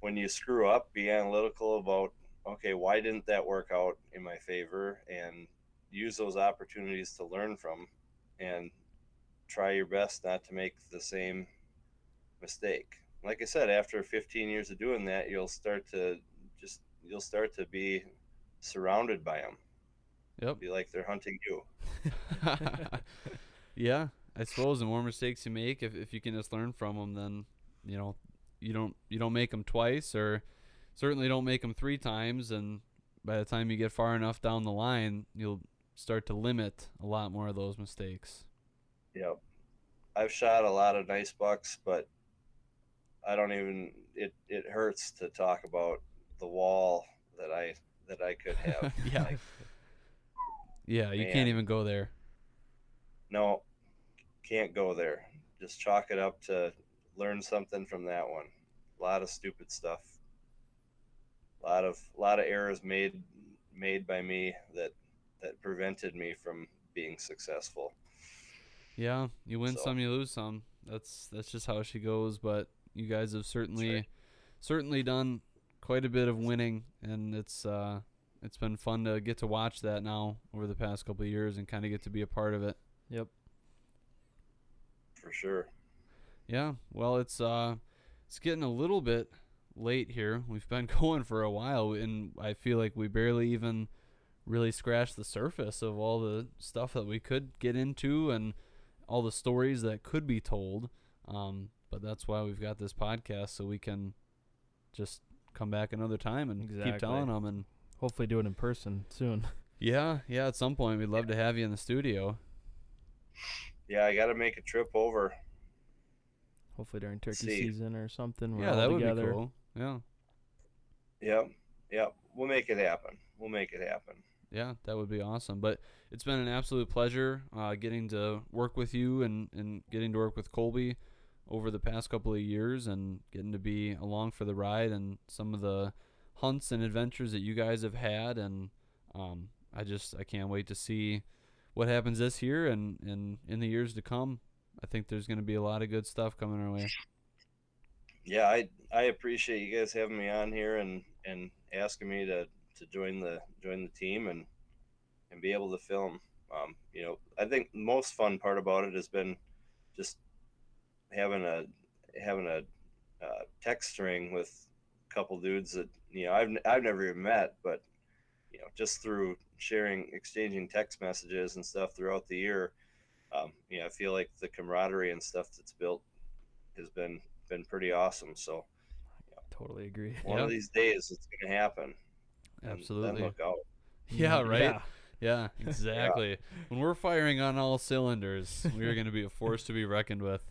when you screw up be analytical about okay why didn't that work out in my favor? And use those opportunities to learn from and try your best not to make the same mistake like i said after 15 years of doing that you'll start to just you'll start to be surrounded by them yep be like they're hunting you *laughs* yeah i suppose the more mistakes you make if, if you can just learn from them then you know you don't you don't make them twice or certainly don't make them three times and by the time you get far enough down the line you'll start to limit a lot more of those mistakes. Yep. I've shot a lot of nice bucks, but I don't even it it hurts to talk about the wall that I that I could *laughs* have. yeah. Like, Yeah, you Man. can't even go there. no, can't go there. Just chalk it up to learn something from that one. A lot of stupid stuff. A lot of a lot of errors made made by me that that prevented me from being successful. Yeah, you win So- some, you lose some. That's that's just how she goes. But you guys have certainly right. certainly done quite a bit of winning, and it's uh it's been fun to get to watch that now over the past couple of years and kind of get to be a part of it. Yep. For sure. Yeah, well, it's uh, it's getting a little bit late here. We've been *laughs* going for a while, and I feel like we barely even really scratched the surface of all the stuff that we could get into and all the stories that could be told. Um, but that's why we've got this podcast so we can just come back another time and keep telling them. And Hopefully, do it in person soon. *laughs* yeah, yeah, at some point we'd love to have you in the studio. Yeah, I got to make a trip over. Hopefully during turkey See. season or something. We're yeah, all that would be cool. Yeah. Yep. Yep. We'll make it happen. We'll make it happen. Yeah, that would be awesome. But it's been an absolute pleasure uh, getting to work with you and, and getting to work with Kolbe over the past couple of years and getting to be along for the ride and some of the hunts and adventures that you guys have had. And um, I just I can't wait to see what happens this year and, and in the years to come. I think there's going to be a lot of good stuff coming our way. Yeah, I I appreciate you guys having me on here and and asking me to to join the join the team and and be able to film. Um, you know, I think most fun part about it has been just having a having a uh, text string with a couple dudes that you know I've I've never even met, but you know just through sharing exchanging text messages and stuff throughout the year, um, you know I feel like the camaraderie and stuff that's built has been been pretty awesome. So Totally agree. one Yeah. of these days it's gonna happen. Absolutely. Then look out. *laughs* Yeah, Mhm. right. Yeah. *laughs* Yeah, exactly. When we're firing on all cylinders, we're going to be a force to be reckoned with.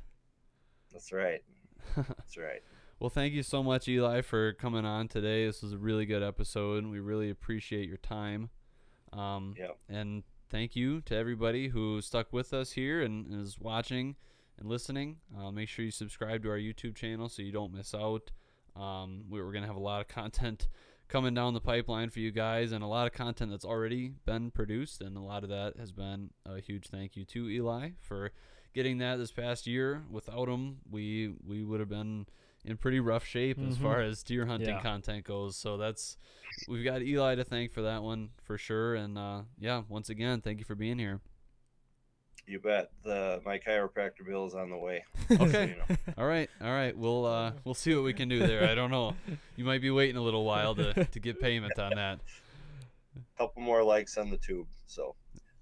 That's right. *laughs* That's right. Well, thank you so much, Eli, for coming on today. This was a really good episode, and we really appreciate your time. Um, Yep. And thank you to everybody who stuck with us here and is watching and listening. Uh, make sure you subscribe to our YouTube channel so you don't miss out. Um, we- we're going to have a lot of content *laughs* coming down the pipeline for you guys, and a lot of content that's already been produced, and a lot of that has been a huge thank you to Eli for getting that this past year. Without him, we we would have been in pretty rough shape as Mhm. far as deer hunting Yeah. content goes. So that's we've got Eli to thank for that one for sure. And uh, yeah, once again, thank you for being here. You bet. The my chiropractor bill is on the way. *laughs* Okay. You know. All right, all right. We'll uh, we'll see what we can do there. I don't know. You might be waiting a little while to, to get payment on that. Couple more likes on the tube. So,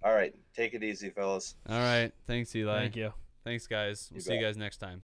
all right, take it easy, fellas. All right. Thanks, Eli. Thank you. Thanks, guys. We'll You see you guys next time.